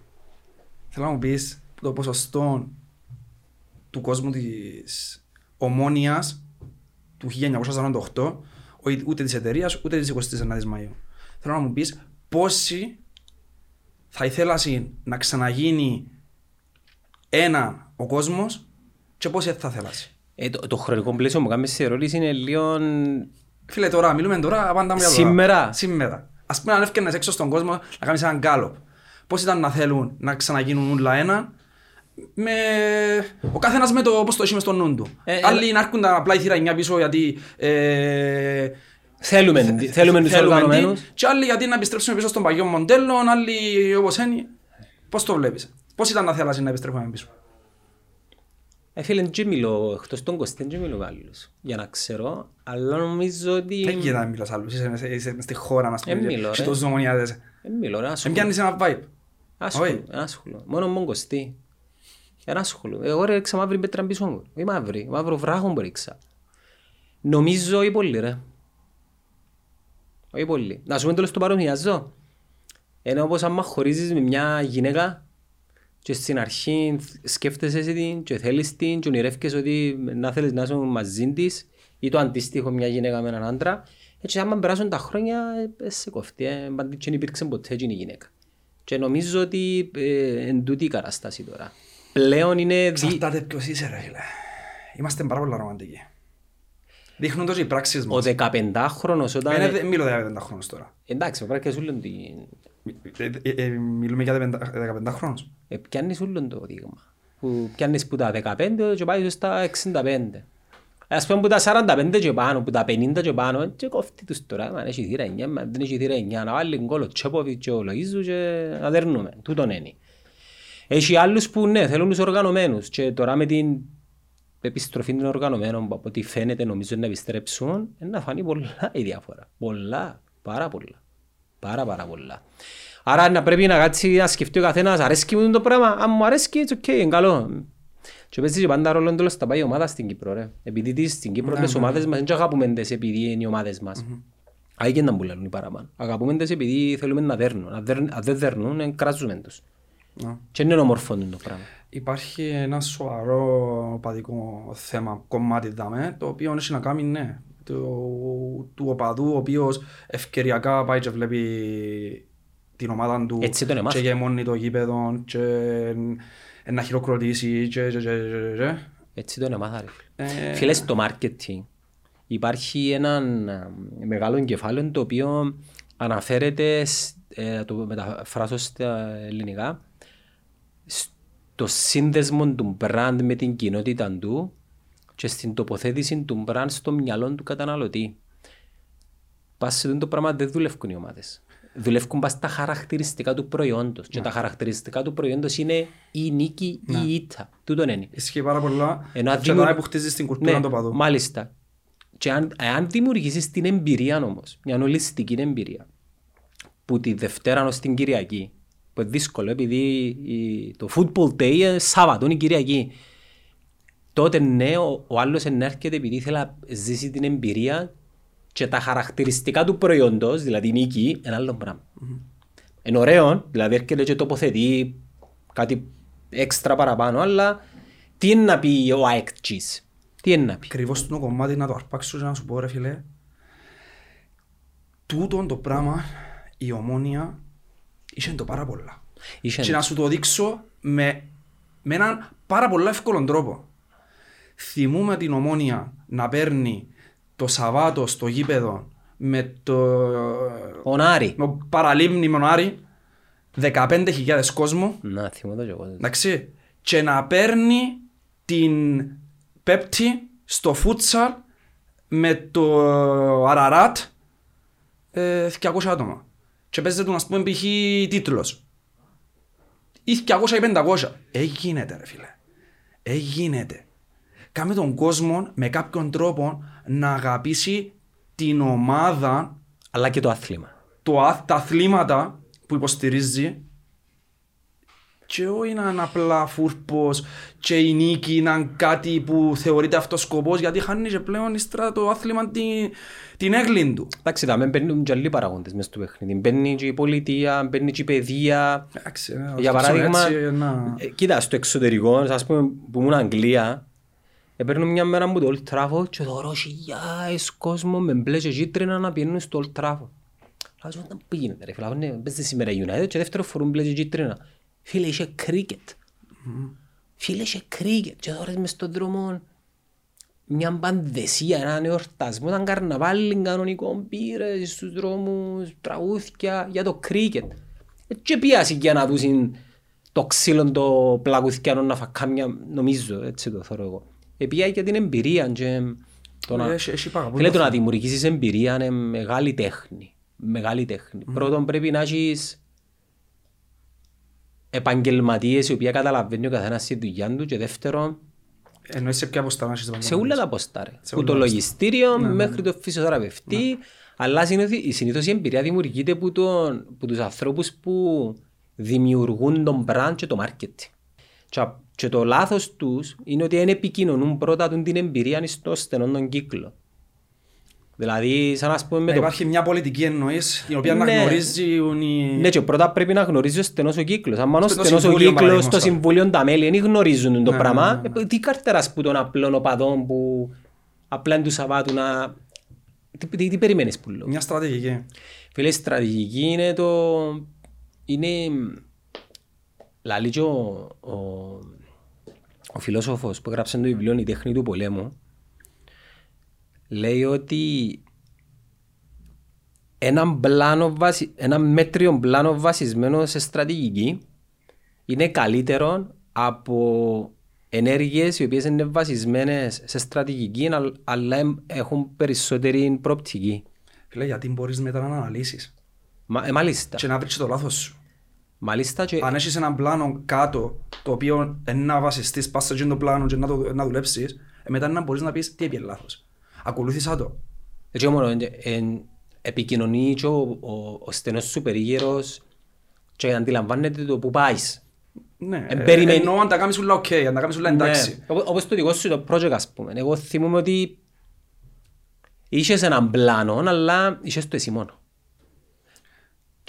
[SPEAKER 1] Θέλω να μου πεις το ποσοστό του κόσμου της ομόνιας του 1948, ο- ούτε της εταιρείας, ούτε της 29ης Μαΐου. Θέλω να μου πεις πόσοι θα ήθελασαι να ξαναγίνει ένα ο κόσμος και πόσοι δεν θα θέλασαι.
[SPEAKER 2] Ε, το, το χρονικό πλαίσιο που κάνεις σε ερώτηση είναι λίγο...
[SPEAKER 1] Φίλε, τώρα, μιλούμε τώρα, πάντα για τώρα.
[SPEAKER 2] Σήμερα.
[SPEAKER 1] Σήμερα. Ας πούμε αν έφτιανες έξω στον κόσμο να κάνεις έναν γκάλωπ. Πώς ήταν να θέλουν να ξαναγίνουν όλα ένα, με... ο καθένας με το πώς το έχει μες στο νου του.
[SPEAKER 2] Ε,
[SPEAKER 1] Άλλοι να έρχονταν απλά η θύρα 9 πίσω γιατί ε,
[SPEAKER 2] Θέλουμε, θέλουμε τους
[SPEAKER 1] θέλουμε
[SPEAKER 2] οργανωμένους.
[SPEAKER 1] τι, και άλλοι γιατί να επιστρέψουμε πίσω στον παγιό μοντέλο, άλλοι όπως είναι. Πώς το βλέπεις; Πώς ήταν να θέλασαι να επιστρέφουμε πίσω;
[SPEAKER 2] Ε, φίλε, δεν μιλώ, εκτός των κοστών δεν μιλώ με άλλους. Για να ξέρω, αλλά νομίζω ότι...
[SPEAKER 1] Δεν γίνεται να μιλάς άλλους. Είσαι, είσαι, είσαι μες στη χώρα, να
[SPEAKER 2] Ε, μιλώ,
[SPEAKER 1] και
[SPEAKER 2] ρε.
[SPEAKER 1] τόσους ομονιάδες.
[SPEAKER 2] Δεν μιλώ, ρε,
[SPEAKER 1] Δεν
[SPEAKER 2] άσχολο.
[SPEAKER 1] πιάνεις ένα vibe.
[SPEAKER 2] Άσχολο,
[SPEAKER 1] Όχι.
[SPEAKER 2] άσχολο. Μόνο μόνο κοστί. Ένα άσχολο. Εγώ ρε ρίξα μαύρη πέτρα πίσω μου. Όχι μαύρη, μαύρο βράχο που ρίξα. Νομίζω όχι πολύ ρε. Όχι πολύ. Να σου πούμε τέλος το παρομοιάζω. Είναι όπως άμα χωρίζεις με μια γυναίκα και στην αρχή σκέφτεσαι την και θέλεις την και ονειρεύκες ότι να θέλεις να είσαι μαζί της ή το αντίστοιχο μια γυναίκα με έναν άντρα έτσι άμα περάσουν τα χρόνια ε, σε κοφτεί, ε, πάντα και δεν υπήρξε ποτέ εκείνη η γυναίκα. Και νομίζω ότι ε, εν τούτη η κατάσταση τώρα. Πλέον είναι... Δι...
[SPEAKER 1] Εξαρτάται ποιος είσαι ρε φίλε. Είμαστε πάρα πολλά ρομαντικοί. Δείχνουν τόσο οι πράξεις
[SPEAKER 2] Ο
[SPEAKER 1] μας.
[SPEAKER 2] 15χρονος όταν...
[SPEAKER 1] Είναι- δεν μιλώ για 15 χρόνους τώρα.
[SPEAKER 2] Εντάξει, πρέπει και σου λένε ότι
[SPEAKER 1] Ε, ε, ε, Μιλούμε για 15 χρόνους.
[SPEAKER 2] ε, πιάνεις όλον το δείγμα. Που πιάνεις που τα 15 και πάει στα 65. Ας πούμε που τα 45 και πάνω, που τα 50 και πάνω, και κόφτει τους τώρα, αν έχει θύρα 9, αν δεν έχει θύρα 9, να βάλει γκολ ο Τσέποβιτς και ο Λοΐζου και να δέρνουμε. Τούτον είναι. Έχει άλλους που ναι, θέλουν τους οργανωμένους και τώρα με την επιστροφή των οργανωμένων που από ό,τι φαίνεται νομίζω να επιστρέψουν, ε, να φανεί πολλά η διάφορα. Πολλά, πάρα πολλά. Πάρα πάρα πολλά. Άρα να πρέπει να κάτσει να σκεφτεί ο καθένας, αρέσκει μου το πράγμα, αν μου αρέσκει, it's okay, είναι καλό. Και παίζει και πάντα ρόλο τέλος τα πάει η ομάδα στην Κύπρο ρε. Επειδή τις, στην Κύπρο τις ομάδες μας δεν αγαπούμε τις επειδή είναι οι ομάδες μας. Άγι και να που λένε οι παραπάνω. Αγαπούμε τις επειδή θέλουμε να δέρνουν. Αν δέρν- αν δεν δέρνουν, ε, κράζουμε τους.
[SPEAKER 1] Ναι.
[SPEAKER 2] Και είναι ομορφόν το πράγμα.
[SPEAKER 1] Υπάρχει ένα σοβαρό παδικό θέμα, κομμάτι δάμε, το οποίο έχει να κάνει, ναι, του, του οπαδού, ο οποίος ευκαιριακά πάει και βλέπει την ομάδα του
[SPEAKER 2] Έτσι τον εμάς.
[SPEAKER 1] και γεμώνει το γήπεδο και ε, να χειροκροτήσει και, και, και, και, και.
[SPEAKER 2] Έτσι τον έμαθα ρε φίλε.
[SPEAKER 1] Ε,
[SPEAKER 2] Φίλε, στο marketing υπάρχει ένα ε, μεγάλο κεφάλαιο το οποίο αναφέρεται, σ- ε, το μεταφράσω στα ελληνικά, στο σύνδεσμο του brand με την κοινότητα του και στην τοποθέτηση του μπραντ στο μυαλό του καταναλωτή. Πας σε αυτό το πράγμα δεν δουλεύουν οι ομάδες. Δουλεύουν πας στα χαρακτηριστικά του προϊόντος. Και τα χαρακτηριστικά του προϊόντος είναι η νίκη ή η ήττα. Τούτον είναι.
[SPEAKER 1] Ισχύει πάρα πολλά.
[SPEAKER 2] Ενώ αν
[SPEAKER 1] και
[SPEAKER 2] δημιου-
[SPEAKER 1] τώρα που χτίζεις την κουλτούρα
[SPEAKER 2] Ναι,
[SPEAKER 1] του παδού.
[SPEAKER 2] Μάλιστα. Και αν, αν δημιουργήσεις την εμπειρία όμως, μια ολιστική εμπειρία, που τη Δευτέρα ως την Κυριακή, που είναι δύσκολο επειδή η- το football day είναι Σάββατο, είναι η Κυριακή, τότε ναι, ο, ο άλλος ενέρχεται επειδή θέλει να ζήσει την εμπειρία και τα χαρακτηριστικά του προϊόντος, δηλαδή η νίκη, είναι άλλο πράγμα. Είναι ωραίο, δηλαδή έρχεται και τοποθετεί κάτι έξτρα παραπάνω, αλλά τι είναι να πει ο αεκτζής, τι είναι να πει;
[SPEAKER 1] Ακριβώς το κομμάτι να το αρπάξω και να σου πω ρε φίλε. Τούτον το πράγμα η ομόνια είχε το πάρα πολλά.
[SPEAKER 2] Είχε-
[SPEAKER 1] Και να σου το δείξω με, με έναν πάρα πολύ εύκολο τρόπο. Θυμούμε την ομόνια να παίρνει το Σαββάτο στο γήπεδο με το,
[SPEAKER 2] Ο Νάρη.
[SPEAKER 1] με το παραλίμνη Μονάρι 15.000 κόσμο
[SPEAKER 2] Να θυμώ το και εγώ.
[SPEAKER 1] εντάξει, και να παίρνει την Πέπτη στο φούτσαλ με το Αραράτ ε, 200 άτομα. Και παίζεται του, ας πούμε, π.χ. τίτλος. Ή 200 ή 500. Έγινεται ρε φίλε. Έγινεται. Κάμε τον κόσμο με κάποιον τρόπο να αγαπήσει την ομάδα,
[SPEAKER 2] Αλλά και το άθλημα.
[SPEAKER 1] το, αθ- τα αθλήματα που υποστηρίζει και όχι να είναι απλά φούρπος και η νίκη να είναι κάτι που θεωρείται αυτός σκοπός γιατί χάνει και πλέον ύστερα το άθλημα την, την έγκλη του.
[SPEAKER 2] Εντάξει, θα με μπαίνουν και άλλοι παραγόντες μες στο παιχνίδι. Μπαίνει και η πολιτεία, μπαίνει και η παιδεία.
[SPEAKER 1] Εντάξει, ε,
[SPEAKER 2] Για
[SPEAKER 1] όσο
[SPEAKER 2] παράδειγμα,
[SPEAKER 1] έτσι, να-
[SPEAKER 2] ε, κοίτα, στο εξωτερικό, ας πούμε, που ήμουν Αγγλία, έπαιρνε μια μέρα μου το Old Trafford και δωρώ χιλιάες κόσμο με μπλες και κίτρινα να πηγαίνουν στο Old Trafford. Λέω, «Μα δεν πήγαινε ρε φίλε, ναι, παίζετε σήμερα United και δεύτερο φορούν μπλες και κίτρινα. Φίλε, είχε cricket. Φίλε, είχε cricket και δώρες μες στον δρόμο μια μπανδεσία, έναν εορτασμό, ήταν καρναβάλι κανονικό, πήρες στους δρόμους, τραγούδια για το κρίκετ. Ε, Και πιάσει για να δούσουν το ξύλο το πλακουθιάνο να φακάμια, νομίζω, έτσι το θεωρώ εγώ. Επία για την εμπειρία και το να,
[SPEAKER 1] Έχει- έχει πάρα
[SPEAKER 2] Φίλε, το
[SPEAKER 1] πολλά
[SPEAKER 2] να δημιουργήσεις εμπειρία είναι μεγάλη τέχνη. Μεγάλη τέχνη. Πρώτον πρέπει να έχεις επαγγελματίες οι οποίοι καταλαβαίνει ο καθένας τη δουλειά του και δεύτερον
[SPEAKER 1] Εννοείς σε ποια ποστά να έχεις
[SPEAKER 2] σε
[SPEAKER 1] επαγγελματίες.
[SPEAKER 2] όλα τα ποστά ρε.
[SPEAKER 1] Σε
[SPEAKER 2] Που
[SPEAKER 1] όλα
[SPEAKER 2] το
[SPEAKER 1] τα
[SPEAKER 2] λογιστήριο
[SPEAKER 1] Ναι,
[SPEAKER 2] μέχρι το φυσιοθεραπευτή. Αλλά συνήθως, συνήθως η εμπειρία δημιουργείται από, τον, από τους ανθρώπους που δημιουργούν τον brand και το marketing. Και, α- και το λάθος τους είναι ότι δεν επικοινωνούν πρώτα τον την εμπειρία στο στενό τον κύκλο. Δηλαδή, σαν να πούμε με
[SPEAKER 1] Να
[SPEAKER 2] το
[SPEAKER 1] υπάρχει μια πολιτική εννοείς η οποία να
[SPEAKER 2] Ναι.
[SPEAKER 1] γνωρίζουν οι...
[SPEAKER 2] ναι, και πρώτα πρέπει να γνωρίζει ο στενός ο κύκλος. Αν μόνο
[SPEAKER 1] Στο
[SPEAKER 2] στενός ο
[SPEAKER 1] συμβούλιο,
[SPEAKER 2] κύκλος,
[SPEAKER 1] παραδείγματος
[SPEAKER 2] στο
[SPEAKER 1] χάρη.
[SPEAKER 2] συμβούλιο τα μέλη δεν γνωρίζουν το
[SPEAKER 1] Ναι,
[SPEAKER 2] πράγμα,
[SPEAKER 1] ναι,
[SPEAKER 2] ε, τι καρτεράς που των απλών οπαδών που απλά είναι του Σαββάτου να... Τι, τι, τι περιμένεις που λέω;
[SPEAKER 1] Μια στρατηγική.
[SPEAKER 2] Φίλε, η στρατηγική είναι το... Είναι... Λαλεί και ο, ο, ο φιλόσοφος που έγραψε το βιβλίο «Η τέχνη του πολέμου» λέει ότι ένα, πλάνο βασι... ένα μέτριο πλάνο βασισμένο σε στρατηγική είναι καλύτερο από ενέργειες οι οποίες είναι βασισμένες σε στρατηγική αλλά- αλλά εμ- έχουν περισσότερη προοπτική.
[SPEAKER 1] Φίλε, γιατί μπορείς μετά να αναλύσεις;
[SPEAKER 2] Μα, ε, μάλιστα.
[SPEAKER 1] και να βρεις το λάθος σου.
[SPEAKER 2] Μάλιστα και...
[SPEAKER 1] Αν έχεις έναν πλάνο κάτω το οποίο είναι να βασιστείς πας σε εκείνο το πλάνο και να, το, να δουλέψεις ε, μετά να μπορείς να πεις τι επήε λάθος. Ακολούθησα το.
[SPEAKER 2] Έτσι μόνο, εν, εν, επικοινωνεί και ο, ο, ο στενός σου περίγυρος και αντιλαμβάνεται το που πάεις.
[SPEAKER 1] Ναι,
[SPEAKER 2] Εν
[SPEAKER 1] ε,
[SPEAKER 2] περιμένει-
[SPEAKER 1] εννοώ αν τα κάνεις όλα οκ, αν τα κάνεις όλα εντάξει.
[SPEAKER 2] Ναι. Όπως, όπως το δικό σου το project ας πούμε. Εγώ θυμούμαι ότι είχες έναν πλάνο αλλά είχες το εσύ μόνο.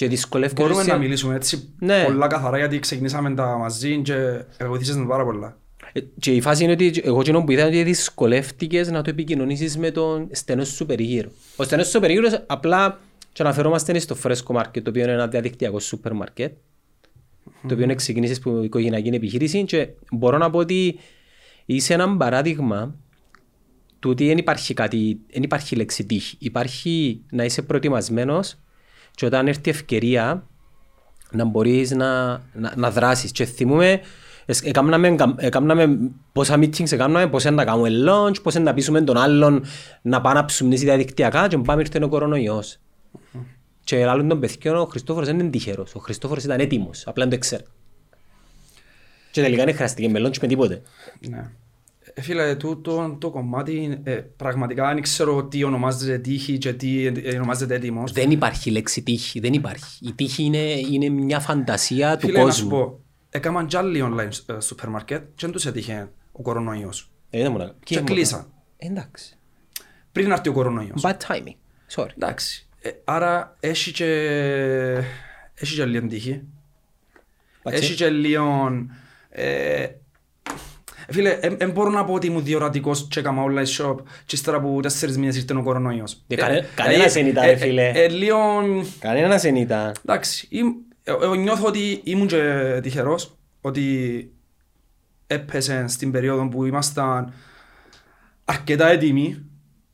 [SPEAKER 2] Και δυσκολεύκεσαι...
[SPEAKER 1] Μπορούμε
[SPEAKER 2] σε-
[SPEAKER 1] να μιλήσουμε έτσι
[SPEAKER 2] Ναι.
[SPEAKER 1] πολλά καθαρά γιατί ξεκινήσαμε τα μαζί και βοήθησες με πάρα πολλά.
[SPEAKER 2] Ε, Και η φάση είναι ότι εγώ κοινό που είδα ότι δυσκολεύτηκες να το επικοινωνήσεις με τον στενό σου περίγυρο. Ο στενός σου περίγυρος απλά και αναφερόμαστε στο Fresco Market, το οποίο είναι ένα διαδικτυακό σούπερ μάρκετ, το οποίο ξεκίνησε από οικογενειακή επιχείρηση και μπορώ να πω ότι είσαι ένα παράδειγμα του ότι δεν υπάρχει κάτι, δεν υπάρχει λέξη τύχη. Υπάρχει να είσαι προετοιμασμένος και όταν έρθει η ευκαιρία να μπορείς να, να, να δράσεις. Και θυμούμε, Εσ- Εκάμναμε, εκάμναμε πόσα meetings εκάμναμε, πώς είναι να κάνουμε launch, πώς είναι να πείσουμε τον άλλον να πάει να ψουμνήσει διαδικτυακά και πάμε ήρθε ο κορονοϊός. Και άλλον τον παιδιών ο Χριστόφορος δεν είναι τυχερός. Ο Χριστόφορος ήταν έτοιμος, απλά δεν το ξέρει. Και τελικά δεν χρειάστηκε με launch με τίποτε.
[SPEAKER 1] Ναι. Ε, φίλε, τούτο το κομμάτι ε, πραγματικά δεν ξέρω τι ονομάζεται τύχη και τι ε, ονομάζεται έτοιμος.
[SPEAKER 2] Δεν υπάρχει λέξη τύχη, δεν υπάρχει. Η τύχη είναι, είναι μια φαντασία του
[SPEAKER 1] Φίλε, να σου
[SPEAKER 2] κόσμου.
[SPEAKER 1] πω, έκαναν κι άλλοι online ε, σούπερ μάρκετ και δεν τους έτυχε ο κορονοϊός.
[SPEAKER 2] Ε, δεν μου να-
[SPEAKER 1] Και
[SPEAKER 2] δεν μου να-
[SPEAKER 1] κλείσαν.
[SPEAKER 2] Εντάξει.
[SPEAKER 1] Πριν να έρθει ο κορονοϊός.
[SPEAKER 2] Bad timing. Sorry.
[SPEAKER 1] Εντάξει. Ε, άρα έχει και, έχει και λίγο τύχη.
[SPEAKER 2] Εντάξει.
[SPEAKER 1] Έχει και λίγο... Ε, φίλε, δεν μπορώ να πω ότι ήμουν διορατικός και έκανα online shop και ύστερα από τέσσερις μήνες ήρθε ο κορονοϊός.
[SPEAKER 2] Ε, κανε- κανένας δεν ήταν, ρε φίλε.
[SPEAKER 1] Ε, ε, λίγο...
[SPEAKER 2] Κανένας δεν ήταν.
[SPEAKER 1] Εντάξει, ήμ- ε, ε, νιώθω ότι ήμουν και τυχερός ότι έπεσε στην περίοδο που ήμασταν αρκετά έτοιμοι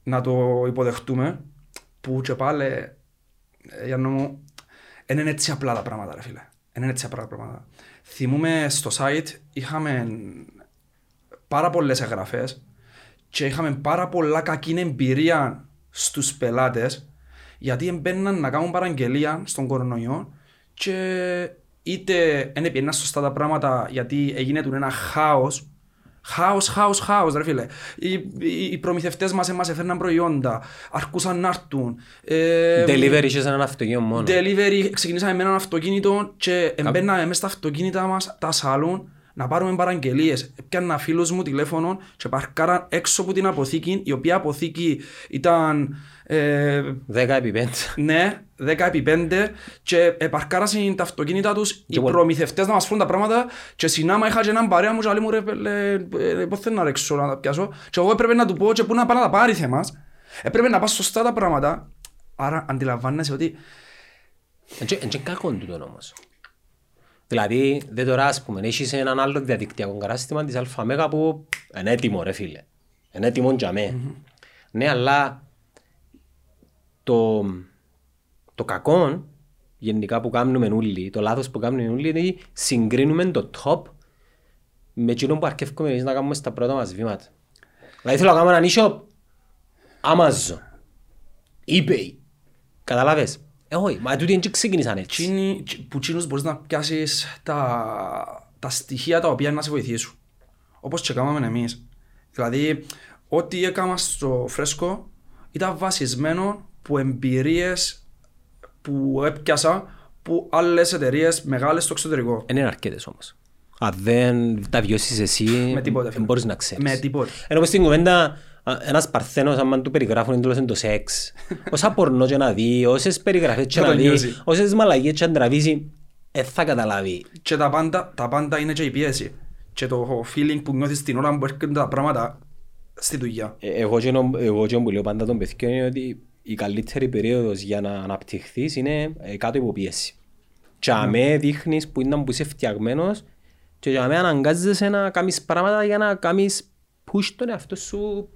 [SPEAKER 1] να το υποδεχτούμε που και πάλι ε, Γιάννο μου δεν είναι έτσι απλά τα πράγματα ρε φίλε δεν είναι έτσι απλά τα πράγματα θυμούμε στο site είχαμε πάρα πολλές εγγραφές και είχαμε πάρα πολλά κακή εμπειρία στους πελάτες γιατί έμπαιναν να κάνουν παραγγελία στον κορονοϊό και είτε δεν πήγαιναν σωστά τα πράγματα γιατί έγινε του ένα χάος Χάος, χάος, χάος ρε φίλε. Οι, οι, οι προμηθευτές μας εμάς έφερναν προϊόντα, αρκούσαν να έρθουν. Ε,
[SPEAKER 2] Delivery είχε σε έναν αυτοκίνητο μόνο.
[SPEAKER 1] Delivery, ξεκινήσαμε με έναν αυτοκίνητο και μπαίναμε μέσα στα αυτοκίνητα μας, τα σαλούν, να πάρουμε παραγγελίες. Έπιανα φίλους μου τηλέφωνο και παρκάραν έξω από την αποθήκη, η οποία αποθήκη ήταν, ε,
[SPEAKER 2] 10 επί 5.
[SPEAKER 1] ναι, 10 επί 5 και επαρκάρασαν τα αυτοκίνητα τους οι
[SPEAKER 2] Και what-
[SPEAKER 1] προμηθευτές να μας φέρουν τα πράγματα και συνάμα είχα και έναν παρέα μου και λέει μου ρε πέλε, ε, πώς θέλω να ρέξω να τα πιάσω και εγώ έπρεπε να του πω και πού να πάει να τα πάρει θέμας. Έπρεπε να πας σωστά τα πράγματα. Άρα αντιλαμβάνεσαι ότι
[SPEAKER 2] Είναι και κακό τούτο όμως. Δηλαδή, δεν τώρα ας πούμε, έχεις έναν άλλο διαδικτυακό κατάστημα της ΑΜΕΓΑ που είναι έτοιμο ρε φίλε. Είναι έτοιμο για με. Ναι, αλλά το, το κακό γενικά που κάνουμε όλοι, το λάθος που κάνουμε όλοι είναι ότι συγκρίνουμε το top με εκείνο που αρκεύουμε εμείς να κάνουμε στα πρώτα μας βήματα. Δηλαδή θέλω να κάνω έναν e-shop Amazon, eBay, καταλάβες; Ε, όχι, μα τούτοι δεν ξεκίνησαν έτσι.
[SPEAKER 1] Τσίνοι, που τσίνους μπορείς να πιάσεις τα, τα στοιχεία τα οποία να σε βοηθήσουν. Όπως και κάναμε εμείς. Δηλαδή, ό,τι έκανα στο φρέσκο ήταν βασισμένο που εμπειρίες που έπιασα που άλλες εταιρείες μεγάλες στο εξωτερικό.
[SPEAKER 2] Δεν είναι αρκετές όμως. Αν δεν τα βιώσεις εσύ,
[SPEAKER 1] Με τίποτα, φίλε.
[SPEAKER 2] δεν μπορείς να ξέρεις.
[SPEAKER 1] Με τίποτα.
[SPEAKER 2] Ενώ πως στην κουβέντα, α, ένας παρθένος, άμα του περιγράφουν εντός είναι το σεξ, όσα πορνό και να δει, όσες περιγραφές και
[SPEAKER 1] Θα
[SPEAKER 2] να
[SPEAKER 1] το
[SPEAKER 2] δει,
[SPEAKER 1] νιώσει.
[SPEAKER 2] όσες μαλαγίες και να τραβήσει, δεν θα καταλάβει.
[SPEAKER 1] Και τα πάντα, τα πάντα είναι και η πίεση. Και το feeling που νιώθεις την ώρα που έρχονται τα πράγματα στη δουλειά.
[SPEAKER 2] Ε, Εγώ και, νο- εγώ και που λέω πάντα τον παιδιών είναι ότι η καλύτερη περίοδος για να αναπτυχθείς είναι ε, κάτω υπό πίεση. Και
[SPEAKER 1] Ναι.
[SPEAKER 2] αμέ δείχνεις που ήταν που είσαι φτιαγμένος και για αμέ αναγκάζεσαι να κάνεις πράγματα για να κάνεις push τον εαυτό σου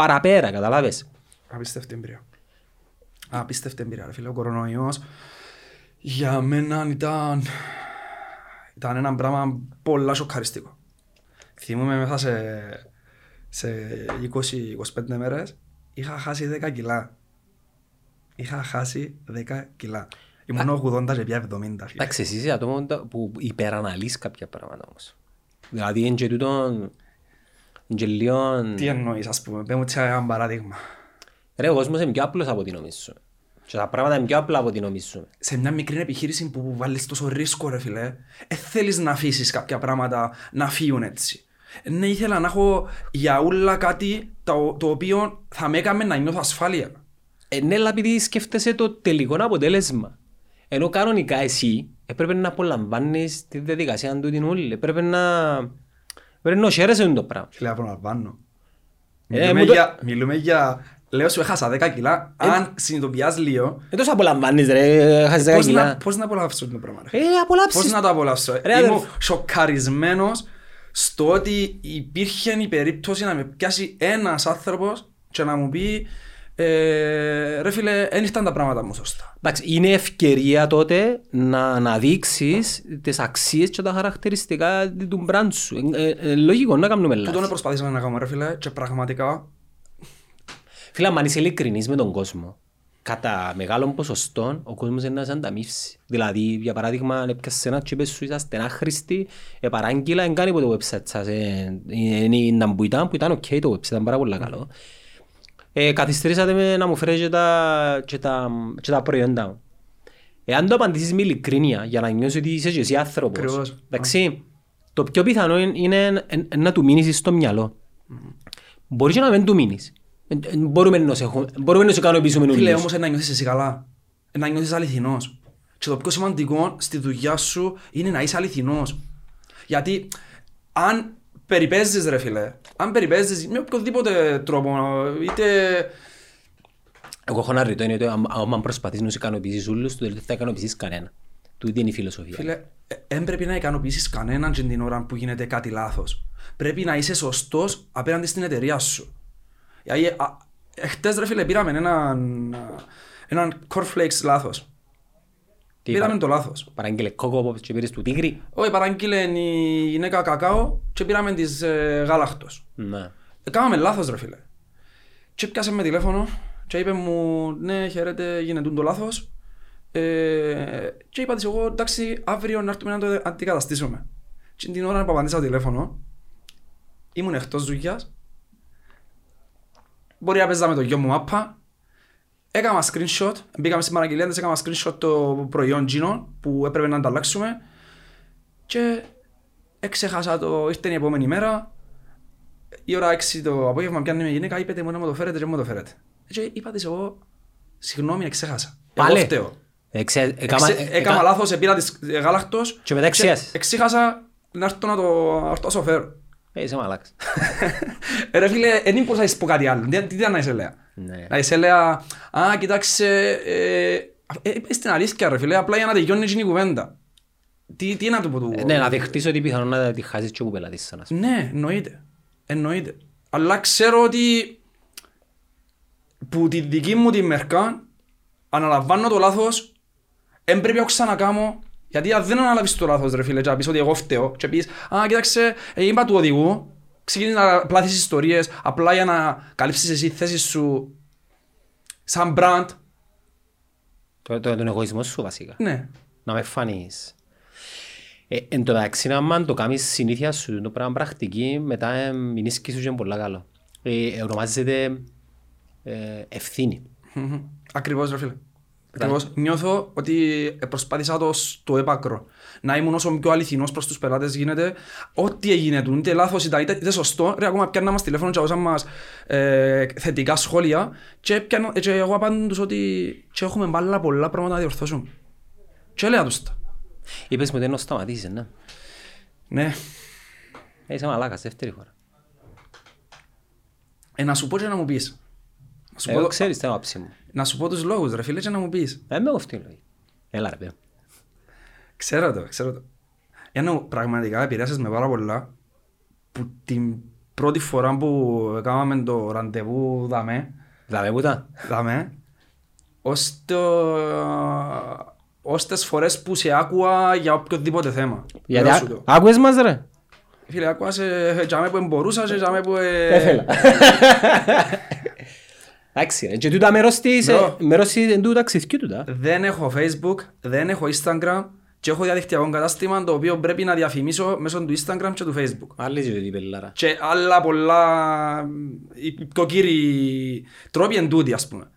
[SPEAKER 2] παραπέρα, καταλάβες.
[SPEAKER 1] Απίστευτη εμπειρία. Απίστευτη εμπειρία, ρε φίλε. Ο κορονοϊός για μένα ήταν, ήταν ένα πράγμα πολλά σοκαριστικό. Θυμούμαι μέσα σε, σε 20-25 μέρες είχα χάσει 10 κιλά. Είχα χάσει 10 κιλά. Ήμουν 80 και πια 70. φίλε.
[SPEAKER 2] Εντάξει, εσύ είσαι άτομο τα- που υπεραναλύεις κάποια πράγματα όμως. Δηλαδή είναι και τούτο, είναι και λίγο...
[SPEAKER 1] Τι εννοείς, ας πούμε, πες μου έτσι ένα παράδειγμα.
[SPEAKER 2] Ρε, ο κόσμος είναι πιο απλός από ό,τι νομίζουμε. Και τα πράγματα είναι πιο απλά από ό,τι νομίζουμε.
[SPEAKER 1] σε μια μικρή επιχείρηση που βάλεις τόσο ρίσκο ρε φίλε, ε, θέλεις να αφήσεις κάποια πράγματα να φύγουν έτσι. Ναι, ήθελα να έχω για όλα κάτι το, το οποίο θα με έκαμε να νιώθω ασφάλεια.
[SPEAKER 2] Ε, ναι, αλλά επειδή σκέφτεσαι το τελικό αποτέλεσμα. Ενώ κανονικά εσύ έπρεπε να απολαμβάνεις τη διαδικασία του την όλη. Έπρεπε να... Πρέπει να χαίρεσαι το πράγμα.
[SPEAKER 1] Φίλε, απολαμβάνω.
[SPEAKER 2] Ε,
[SPEAKER 1] μιλούμε,
[SPEAKER 2] μου το-
[SPEAKER 1] για, μιλούμε για... Λέω σου έχασα 10 κιλά, αν συνειδητοποιάς λίγο,
[SPEAKER 2] Δεν τόσο απολαμβάνεις ρε, χάσεις δέκα
[SPEAKER 1] πώς να,
[SPEAKER 2] κιλά.
[SPEAKER 1] πώς να απολαύσω το πράγμα. ρε;
[SPEAKER 2] Ε, απολαύσεις.
[SPEAKER 1] Πώς να το απολαύσω;
[SPEAKER 2] Ρε,
[SPEAKER 1] Ήμουν
[SPEAKER 2] αδερφ-
[SPEAKER 1] σοκαρισμένος στο ότι υπήρχε η περίπτωση να με πιάσει ένας άνθρωπος και να μου πει Ε, ρε φίλε, δεν ήρθαν τα πράγματα μου σωστά.
[SPEAKER 2] Εντάξει, είναι ευκαιρία τότε να αναδείξεις τις αξίες και τα χαρακτηριστικά του μπραντ σου. Ε, ε, ε, λογικό να κάνουμε
[SPEAKER 1] Τούτο
[SPEAKER 2] λάθη.
[SPEAKER 1] να προσπαθήσαμε να κάνουμε ρε φίλε και πραγματικά
[SPEAKER 2] Φίλε, αν είσαι ειλικρινής με τον κόσμο, κατά μεγάλων ποσοστών ο κόσμος είναι να σε ανταμείψει. Δηλαδή, για παράδειγμα, αν έπιασες ένα και είπες σου είσαστε άχρηστοι, ε, παράγγειλα, εν κάνει που το website σας. Ε, είναι είναι που ήταν, που ήταν οκ το website, ήταν πάρα πολύ καλό. Ε, καθυστερήσατε με να μου φέρετε και τα, και τα, και τα προϊόντα μου. Εάν το απαντήσεις με ειλικρίνεια για να νιώσεις ότι είσαι και εσύ άνθρωπος,
[SPEAKER 1] Ακριβώς.
[SPEAKER 2] εντάξει, το πιο πιθανό είναι, είναι εν- εν να του μείνεις στο μυαλό. Μπορεί και να μην του μείνεις. Ε, ε, Μπορούμε να σε, έχω- μπορούμε να σε ικανοποιήσουμε
[SPEAKER 1] Φίλε,
[SPEAKER 2] όλους.
[SPEAKER 1] όμως να νιώθεις εσύ καλά. Να νιώθεις αληθινός. Και το πιο σημαντικό στη δουλειά σου είναι να είσαι αληθινός. Γιατί αν περιπέζεις ρε φίλε, αν περιπέζεις με οποιοδήποτε τρόπο, είτε...
[SPEAKER 2] Εγώ έχω ένα ρητό, είναι ότι άμα- άμα προσπαθείς να σε ικανοποιήσεις όλους, το τελείο θα ικανοποιήσεις κανένα. Τούτη είναι η φιλοσοφία.
[SPEAKER 1] Φίλε, δεν πρέπει να ικανοποιήσεις κανέναν και την ώρα που γίνεται κάτι λάθος. Πρέπει να είσαι σωστός απέναντι στην εταιρεία σου. Γιατί α, εχθές ρε φίλε πήραμε έναν, έναν cornflakes λάθος.
[SPEAKER 2] Τι
[SPEAKER 1] Πήραμε
[SPEAKER 2] είπα,
[SPEAKER 1] το λάθος.
[SPEAKER 2] Παράγγειλε κόκο όπως και πήρες του τίγρη.
[SPEAKER 1] Όχι, παραγγείλε η γυναίκα κακάο και πήραμε της ε, γάλακτος.
[SPEAKER 2] Ναι.
[SPEAKER 1] Ε, Κάναμε λάθος ρε φίλε. Και πιάσε με τηλέφωνο και είπε μου ναι χαίρετε γίνεται το λάθος. Ε, και είπα της εγώ εντάξει αύριο να έρθουμε να το αντικαταστήσουμε. Και την ώρα που απαντήσα το τηλέφωνο ήμουν εκτός δουλειάς. Μπορεί να παίζαμε το γιο μου μάπα. Έκανα screenshot, μπήκαμε στην παραγγελία της, έκανα screenshot το προϊόν Gino που έπρεπε να ανταλλάξουμε και έξεχασα το, ήρθε η επόμενη μέρα η ώρα 6 το απόγευμα πιάνει μια γυναίκα, είπετε μου να μου το φέρετε και μου το φέρετε. Και είπα της εγώ, συγγνώμη, εξέχασα. Εγώ
[SPEAKER 2] Πάλε.
[SPEAKER 1] φταίω.
[SPEAKER 2] Εξε- έκαμα-
[SPEAKER 1] Εξε-
[SPEAKER 2] έκα-
[SPEAKER 1] Έκανα λάθος, πήρα της ε, γάλακτος
[SPEAKER 2] Και μετά εξίασες.
[SPEAKER 1] εξήχασα να έρθω να το, να το φέρω.
[SPEAKER 2] Ε, είσαι μαλάκας.
[SPEAKER 1] Ε, Ρε φίλε, δεν μπορούσα να σου πω κάτι άλλο. Τι τι ήταν να είσαι λέω.
[SPEAKER 2] Ναι.
[SPEAKER 1] Να είσαι λέω, α, κοιτάξτε, ε, ε, ε, στην αλήθεια ρε φίλε, απλά για να τελειώνει εκείνη η κουβέντα. Τι, τι να του πω του...
[SPEAKER 2] Ε, Ναι, να δεχτείς ότι πιθανόν να τη χάσεις και όπου πελάτης σαν να σου.
[SPEAKER 1] Ναι, εννοείται. Εννοείται. Αλλά ξέρω ότι που τη δική μου τη μερκά αναλαμβάνω το λάθος δεν πρέπει να το ξανακάμω γιατί αν δεν αναλάβεις το λάθος ρε φίλε και να πεις ότι εγώ φταίω και πεις «Α, κοίταξε, ε, είπα του οδηγού» ξεκίνησες να πλάθεις ιστορίες απλά για να καλύψεις εσύ τη θέση σου σαν brand.
[SPEAKER 2] Το- το- Τον εγωισμός σου βασικά.
[SPEAKER 1] Ναι.
[SPEAKER 2] να με φανείς. Ε, εν τω μεταξύ, άμα το κάνεις συνήθεια σου, το πράγμα πρακτική, μετά ε, μηνίσκει σου και είναι πολύ καλό. Ε, ονομάζεται ε, ευθύνη.
[SPEAKER 1] Μμμ. Ακριβώς ρε φίλε. Ακριβώς. Νιώθω ότι προσπάθησα το στο έπακρο. Να ήμουν όσο πιο αληθινός προς τους πελάτες γίνεται. Ό,τι έγινε του, είτε λάθος είτε, είτε, είτε σωστό, ρε ακόμα πιάννα μας τηλέφωνο και άκουσαν μας ε, θετικά σχόλια και, πιάνω, και εγώ απάντην τους ότι και έχουμε πάρα πολλά πράγματα να διορθώσουμε. Και έλεγα τους τα.
[SPEAKER 2] Είπες μου ότι είναι να σταματήσεις, ναι.
[SPEAKER 1] Ναι.
[SPEAKER 2] Ε, είσαι μαλάκας, δεύτερη φορά.
[SPEAKER 1] Ε, να σου πω και να μου πεις. Να σου,
[SPEAKER 2] Εγώ
[SPEAKER 1] πω,
[SPEAKER 2] ξέρεις τι άποψη μου.
[SPEAKER 1] να σου πω τους λόγους ρε φίλε και να μου πεις.
[SPEAKER 2] Δεν με κοφτεί η λόγη. Έλα ρε, πέρα.
[SPEAKER 1] Ξέρω το, ξέρω το. Για να πραγματικά επηρέασες με πάρα πολλά που την πρώτη φορά που κάναμε το ραντεβού δαμέ,
[SPEAKER 2] Δαμε που τα.
[SPEAKER 1] δαμέ, ως, το, ως τις φορές που σε άκουα για οποιοδήποτε θέμα.
[SPEAKER 2] Γιατί
[SPEAKER 1] Λέω σου
[SPEAKER 2] α-
[SPEAKER 1] το.
[SPEAKER 2] άκουες μας ρε;
[SPEAKER 1] Φίλε, άκουα σε τζάμε που μπορούσα και τζάμε που... ε,
[SPEAKER 2] Έθελα. Εντάξει ρε, και τούτα μέρος της,
[SPEAKER 1] Μπρο.
[SPEAKER 2] ε, μέρος της εν τούτα ταξιδιού τούτα.
[SPEAKER 1] Δεν έχω Facebook, δεν έχω Instagram και έχω διαδικτυακό κατάστημα το οποίο πρέπει να διαφημίσω μέσω του Instagram και του Facebook.
[SPEAKER 2] Άλλη ζωή πελάρα.
[SPEAKER 1] και άλλα πολλά οι πιο κύριοι τρόποι εν τούτοι, ας πούμε.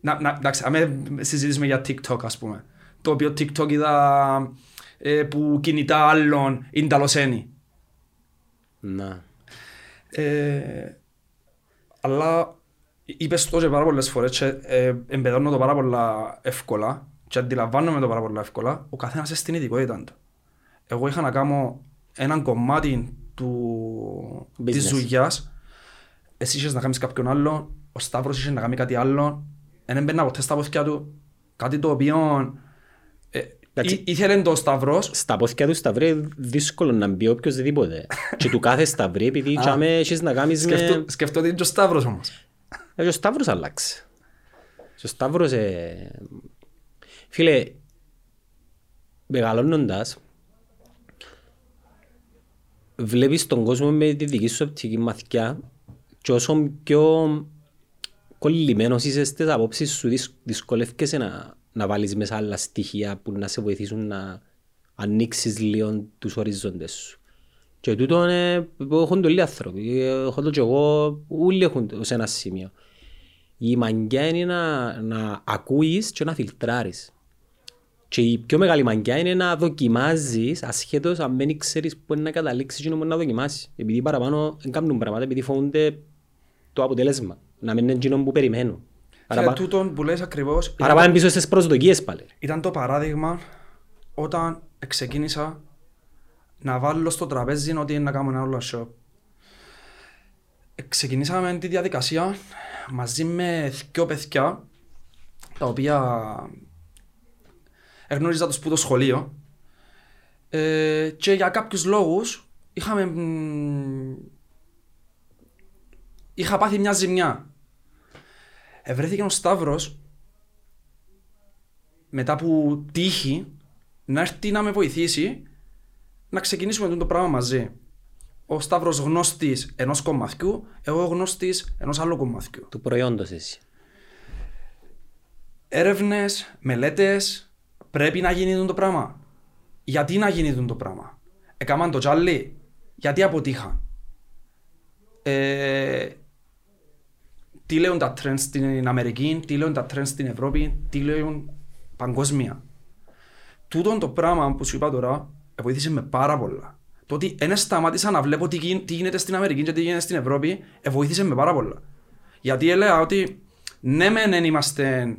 [SPEAKER 1] Να, να, εντάξει, αμέ συζητήσουμε για TikTok, ας πούμε. Το οποίο TikTok είδα ε, που κινητά άλλων είναι ταλωσένοι.
[SPEAKER 2] Να.
[SPEAKER 1] Ε, αλλά είπες το και πάρα πολλές φορές και ε, εμπεδώνω το πάρα πολλά εύκολα και αντιλαμβάνομαι το πάρα πολλά εύκολα, ο καθένας έχει την ειδικότητα του. Εγώ είχα να κάνω έναν κομμάτι του,
[SPEAKER 2] Business.
[SPEAKER 1] της δουλειάς, εσύ είχες να κάνεις κάποιον άλλο, ο Σταύρος είχε να κάνει κάτι άλλο, δεν έμπαιρνα ποτέ στα πόθηκια του, κάτι το οποίο ε,
[SPEAKER 2] Εντάξει.
[SPEAKER 1] ή- ήθελε το Σταύρος
[SPEAKER 2] Στα πόθηκια του σταυρέ δύσκολο να μπει οποιοσδήποτε. και του κάθε σταυρέ επειδή τσάμε έχεις να κάνεις
[SPEAKER 1] Σκεφτώ,
[SPEAKER 2] με...
[SPEAKER 1] σκεφτώ ότι είναι και ο Σταύρος όμως.
[SPEAKER 2] Ε, και ο Σταύρος αλλάξει. Στο Σταύρος, ε, φίλε, μεγαλώνοντας, βλέπεις τον κόσμο με τη δική σου οπτική μαθηκιά και όσο πιο κολλημένος είσαι στις απόψεις σου δυσκολ- δυσκολεύκεσαι να, να βάλεις μέσα άλλα στοιχεία που να σε βοηθήσουν να ανοίξεις λίγο τους οριζόντες σου. Και τούτο είναι που έχουν το όλοι οι άνθρωποι, έχω το και εγώ, όλοι έχουν το σε ένα σημείο. Η μαγκιά είναι να, να ακούεις και να φιλτράρεις. Και η πιο μεγάλη μαγκιά είναι να δοκιμάζεις ασχέτως αν δεν ξέρεις πού είναι να καταλήξεις και να μπορείς να δοκιμάσεις. Επειδή παραπάνω δεν κάνουν πράγματα, επειδή φοβούνται το αποτέλεσμα. Να μην είναι εκείνο που περιμένουν.
[SPEAKER 1] Και
[SPEAKER 2] Παραπα...
[SPEAKER 1] τούτον που λες ακριβώς
[SPEAKER 2] Παραπάνω πίσω στις προσδοκίες πάλι.
[SPEAKER 1] ήταν το παράδειγμα όταν ξεκίνησα να βάλω στο τραπέζι ότι είναι να κάνω ένα όλο show. Ξεκινήσαμε τη διαδικασία μαζί με δυο παιδιά τα οποία εγνώριζα τους που το σχολείο ε, και για κάποιους λόγους είχαμε μ, είχα πάθει μια ζημιά. Ευρέθηκε ο Σταύρος μετά που τύχει να έρθει να με βοηθήσει να ξεκινήσουμε το πράγμα μαζί. Ο Σταύρος γνώστης ενός κομμαθιού, εγώ γνώστης ενός άλλου κομμαθιού.
[SPEAKER 2] Του προϊόντος εσύ.
[SPEAKER 1] Έρευνες, μελέτες, πρέπει να γίνει το πράγμα. Γιατί να γίνει το πράγμα; Έκαναν το τζάλι, γιατί αποτύχαν; Ε, τι λέουν τα trends στην Αμερική, τι λέουν τα trends στην Ευρώπη, τι λέουν παγκόσμια. Τούτον το πράγμα που σου είπα τώρα, βοήθησε με πάρα πολλά. Το ότι δεν σταμάτησα να βλέπω τι, γι- τι γίνεται στην Αμερική και τι γίνεται στην Ευρώπη, βοήθησε με πάρα πολλά. Γιατί έλεγα ότι ναι μεν δεν είμαστε,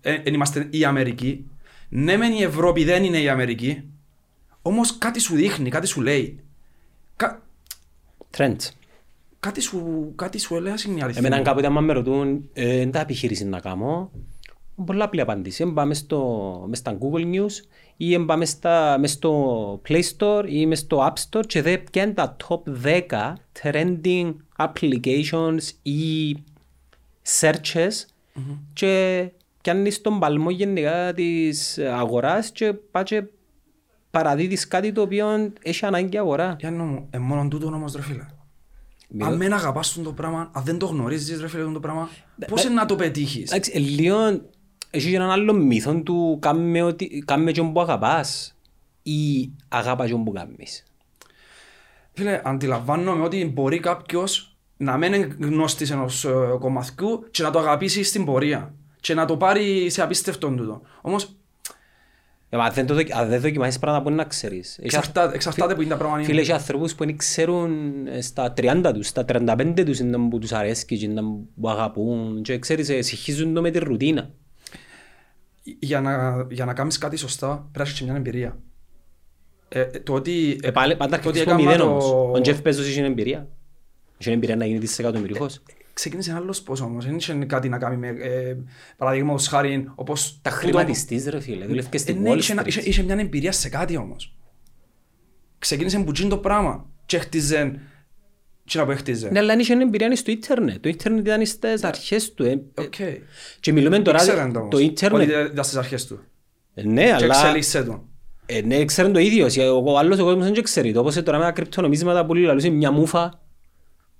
[SPEAKER 1] ε, εν είμαστε η Αμερική, ναι μεν η Ευρώπη δεν είναι η Αμερική, όμως κάτι σου δείχνει, κάτι σου λέει. Κα,
[SPEAKER 2] Trends.
[SPEAKER 1] Κάτι, σου, κάτι σου έλεγα είναι η αλήθεια.
[SPEAKER 2] Εμένα κάποτε άμα με ρωτούν ε, «Εν τα επιχείρηση να κάνω, πολλά απλή απάντηση. Εν πάμε στο, μες στα Google News ή εν πάμε στα, μες στο Play Store ή μες στο App Store και δε πιάνει τα top 10 trending applications ή searches και πιάνεις τον παλμό γενικά της αγοράς και πάει και παραδίδεις κάτι το οποίο έχει ανάγκη η αγορά.
[SPEAKER 1] Γιάννο μου, ε, μόνο τούτο όμως ρε φίλε. Αν δεν αγαπάς τον το πράγμα, αν δεν το γνωρίζεις ρε φίλε τον το πράγμα, πώς είναι να το πετύχεις;
[SPEAKER 2] Εντάξει, ε, λίγο έχει και έναν άλλο μύθο του κάμε, ότι, κάμε τον που αγαπάς ή αγάπα τον που κάνεις.
[SPEAKER 1] Φίλε, αντιλαμβάνομαι ότι μπορεί κάποιος να μην είναι γνώστης ενός ε, κομμαθιού και να το αγαπήσει στην πορεία και να το πάρει σε απίστευτο τούτο. Όμως
[SPEAKER 2] Ε, μα αν δεν, το, δοκι- αν δεν δοκιμάσεις πράγματα μπορεί να ξέρεις. Έχει
[SPEAKER 1] εξαρτάται, εξαρτάται που είναι τα πράγματα.
[SPEAKER 2] Φίλε, έχει ανθρώπους που δεν ξέρουν ε, στα 30 τους, στα 35 τους είναι που τους αρέσει και είναι που αγαπούν και ξέρεις, ε, συγχύζουν το με τη ρουτίνα.
[SPEAKER 1] Για να, για να κάνεις κάτι σωστά πρέπει να έχεις και μια εμπειρία. Ε, ε, το ότι,
[SPEAKER 2] Ε, πάλι, πάντα
[SPEAKER 1] το ότι
[SPEAKER 2] αρχίζεις από
[SPEAKER 1] έκανα
[SPEAKER 2] μηδέν
[SPEAKER 1] το-
[SPEAKER 2] όμως. Ο Τζεφ Μπέζος είχε εμπειρία. Είχε εμπειρία να γίνει δισεκατομμυριούχος.
[SPEAKER 1] Ξεκίνησε άλλος πώς όμως, δεν είχε κάτι να κάνει με, ε, παραδείγματος χάρη, όπως...
[SPEAKER 2] Τα
[SPEAKER 1] τούτο-
[SPEAKER 2] χρηματιστής ρε φίλε, δουλεύει και
[SPEAKER 1] Ε,
[SPEAKER 2] στην
[SPEAKER 1] ναι,
[SPEAKER 2] Wall
[SPEAKER 1] είχε, ένα-
[SPEAKER 2] Street.
[SPEAKER 1] είχε, είχε μια εμπειρία σε κάτι όμως. Ξεκίνησε που γίνει το πράγμα και χτίζε τι να που χτίζε.
[SPEAKER 2] Ναι, αλλά είχε εμπειρία στο ίντερνετ. Το ίντερνετ ήταν στις αρχές του. ε. Ε,
[SPEAKER 1] Οκ.
[SPEAKER 2] Και μιλούμε τώρα,
[SPEAKER 1] Ήξεραν το
[SPEAKER 2] το
[SPEAKER 1] όμως,
[SPEAKER 2] ίντερνετ...
[SPEAKER 1] ότι ήταν στις αρχές του.
[SPEAKER 2] Ε, Ναι,
[SPEAKER 1] Και
[SPEAKER 2] αλλά...
[SPEAKER 1] εξέλιξε τον.
[SPEAKER 2] Ε, ναι, ξέρουν το ίδιο. Ο ο άλλος ο κόσμος δεν ξέρει. Το όπως ε, τώρα με τα κρυπτονομίσματα που λαλούσε μια μούφα.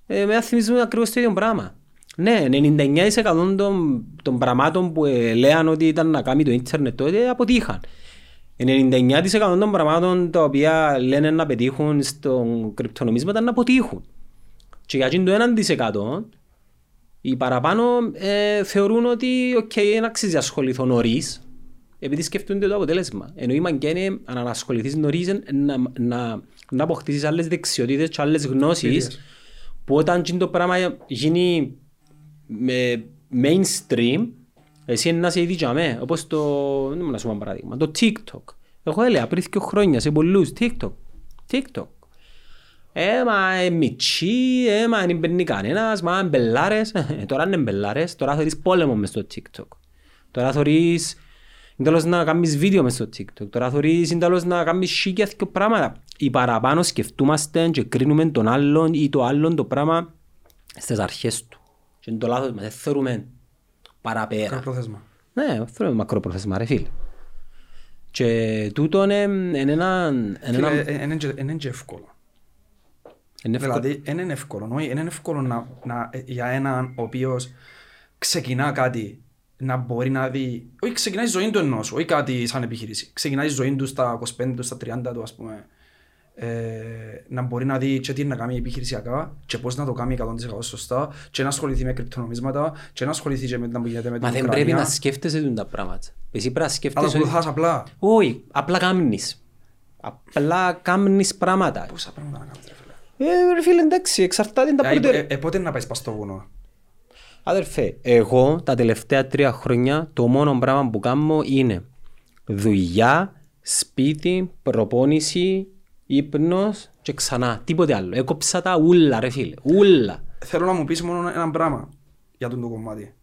[SPEAKER 2] Ε, με θυμίζουν ακριβώς το ίδιο πράγμα. Ναι, 99% των, των πραγμάτων που ε, λέαν ότι ήταν να κάνει το ίντερνετ τότε αποτύχαν. 99% των πραγμάτων τα οποία λένε να πετύχουν στον κρυπτονομίσματα να αποτύχουν. Και για εκείνο το 1% οι παραπάνω ε, θεωρούν ότι οκ, δεν αξίζει να ασχοληθώ νωρίς επειδή σκεφτούνται το αποτέλεσμα. Ενώ η μαγκιά είναι αν ασχοληθείς νωρίς ε, να, να, να αποκτήσεις άλλες δεξιότητες και άλλες γνώσεις
[SPEAKER 1] Εμπειρίες.
[SPEAKER 2] Που όταν εκείνο το πράγμα γίνει με mainstream εσύ είναι να 'σαι ήδη για μέ. Όπως το, δεν μου να σου πω ένα παράδειγμα, το TikTok. Εγώ έλεγα πριν δύο χρόνια σε πολλούς TikTok. TikTok. Ε, μα ε, μητσί, ε, μα δεν μπαίνει κανένας, μα είναι μπελάρες. Ε, τώρα είναι μπελάρες, τώρα θέλεις πόλεμο μες στο TikTok. Τώρα θέλεις τέλος να κάνεις βίντεο μες στο TikTok. Τώρα θέλεις τέλος να κάνεις σίγια και πράγματα. Οι παραπάνω σκεφτούμαστε και κρίνουμε τον άλλον ή το άλλον το πράγμα στις αρχές του. Και είναι το λάθος μας, δεν θεωρούμε παραπέρα.
[SPEAKER 1] Μακροπρόθεσμα.
[SPEAKER 2] Ναι, αυτό είναι μακροπρόθεσμα ρε φίλε. Και τούτο είναι είναι ένα... είναι
[SPEAKER 1] Φίλε,
[SPEAKER 2] ένα-
[SPEAKER 1] ε, ε, είναι και- είναι και εύκολο.
[SPEAKER 2] είναι εύκολο.
[SPEAKER 1] Δηλαδή, δεν είναι εύκολο. Όχι, δεν είναι εύκολο να, να, ε, για έναν ο οποίος ξεκινά κάτι να μπορεί να δει. Όχι, ξεκινάει τη ζωή του ενός, όχι κάτι σαν επιχείρηση. Ξεκινάει τη ζωή του στα 25 του, στα 30 του, ας πούμε. Ε, να μπορεί να δει και τι είναι να κάνει επιχειρησιακά και πώς να το κάνει 100% σωστά και να ασχοληθεί με κρυπτονομίσματα και να ασχοληθεί και με να που γίνεται με την
[SPEAKER 2] Μα δεν
[SPEAKER 1] Ουκρανία.
[SPEAKER 2] πρέπει να σκέφτεσαι τούτα τα πράγματα. Εσύ πρέπει να
[SPEAKER 1] Αλλά
[SPEAKER 2] σκέφτεσαι... ότι-
[SPEAKER 1] ακολουθάς απλά.
[SPEAKER 2] Όχι, απλά κάμνεις. Απλά κάμνεις πράγματα.
[SPEAKER 1] Πόσα πράγματα να κάνεις ρε φίλε.
[SPEAKER 2] Ε, ρε φίλε, εντάξει, εξαρτάται τα
[SPEAKER 1] Ε, ε,
[SPEAKER 2] πρώτα.
[SPEAKER 1] ε, πότε να πάει πας στο βουνό;
[SPEAKER 2] Αδερφέ, εγώ τα τελευταία τρία χρόνια το μόνο πράγμα που κάνω είναι δουλειά, σπίτι, προπόνηση, ύπνος και ξανά. Τίποτε άλλο. Έκοψα τα ούλα ρε φίλε. Ούλα.
[SPEAKER 1] Θέλω να μου πεις μόνο ένα πράγμα για τον το κομμάτι.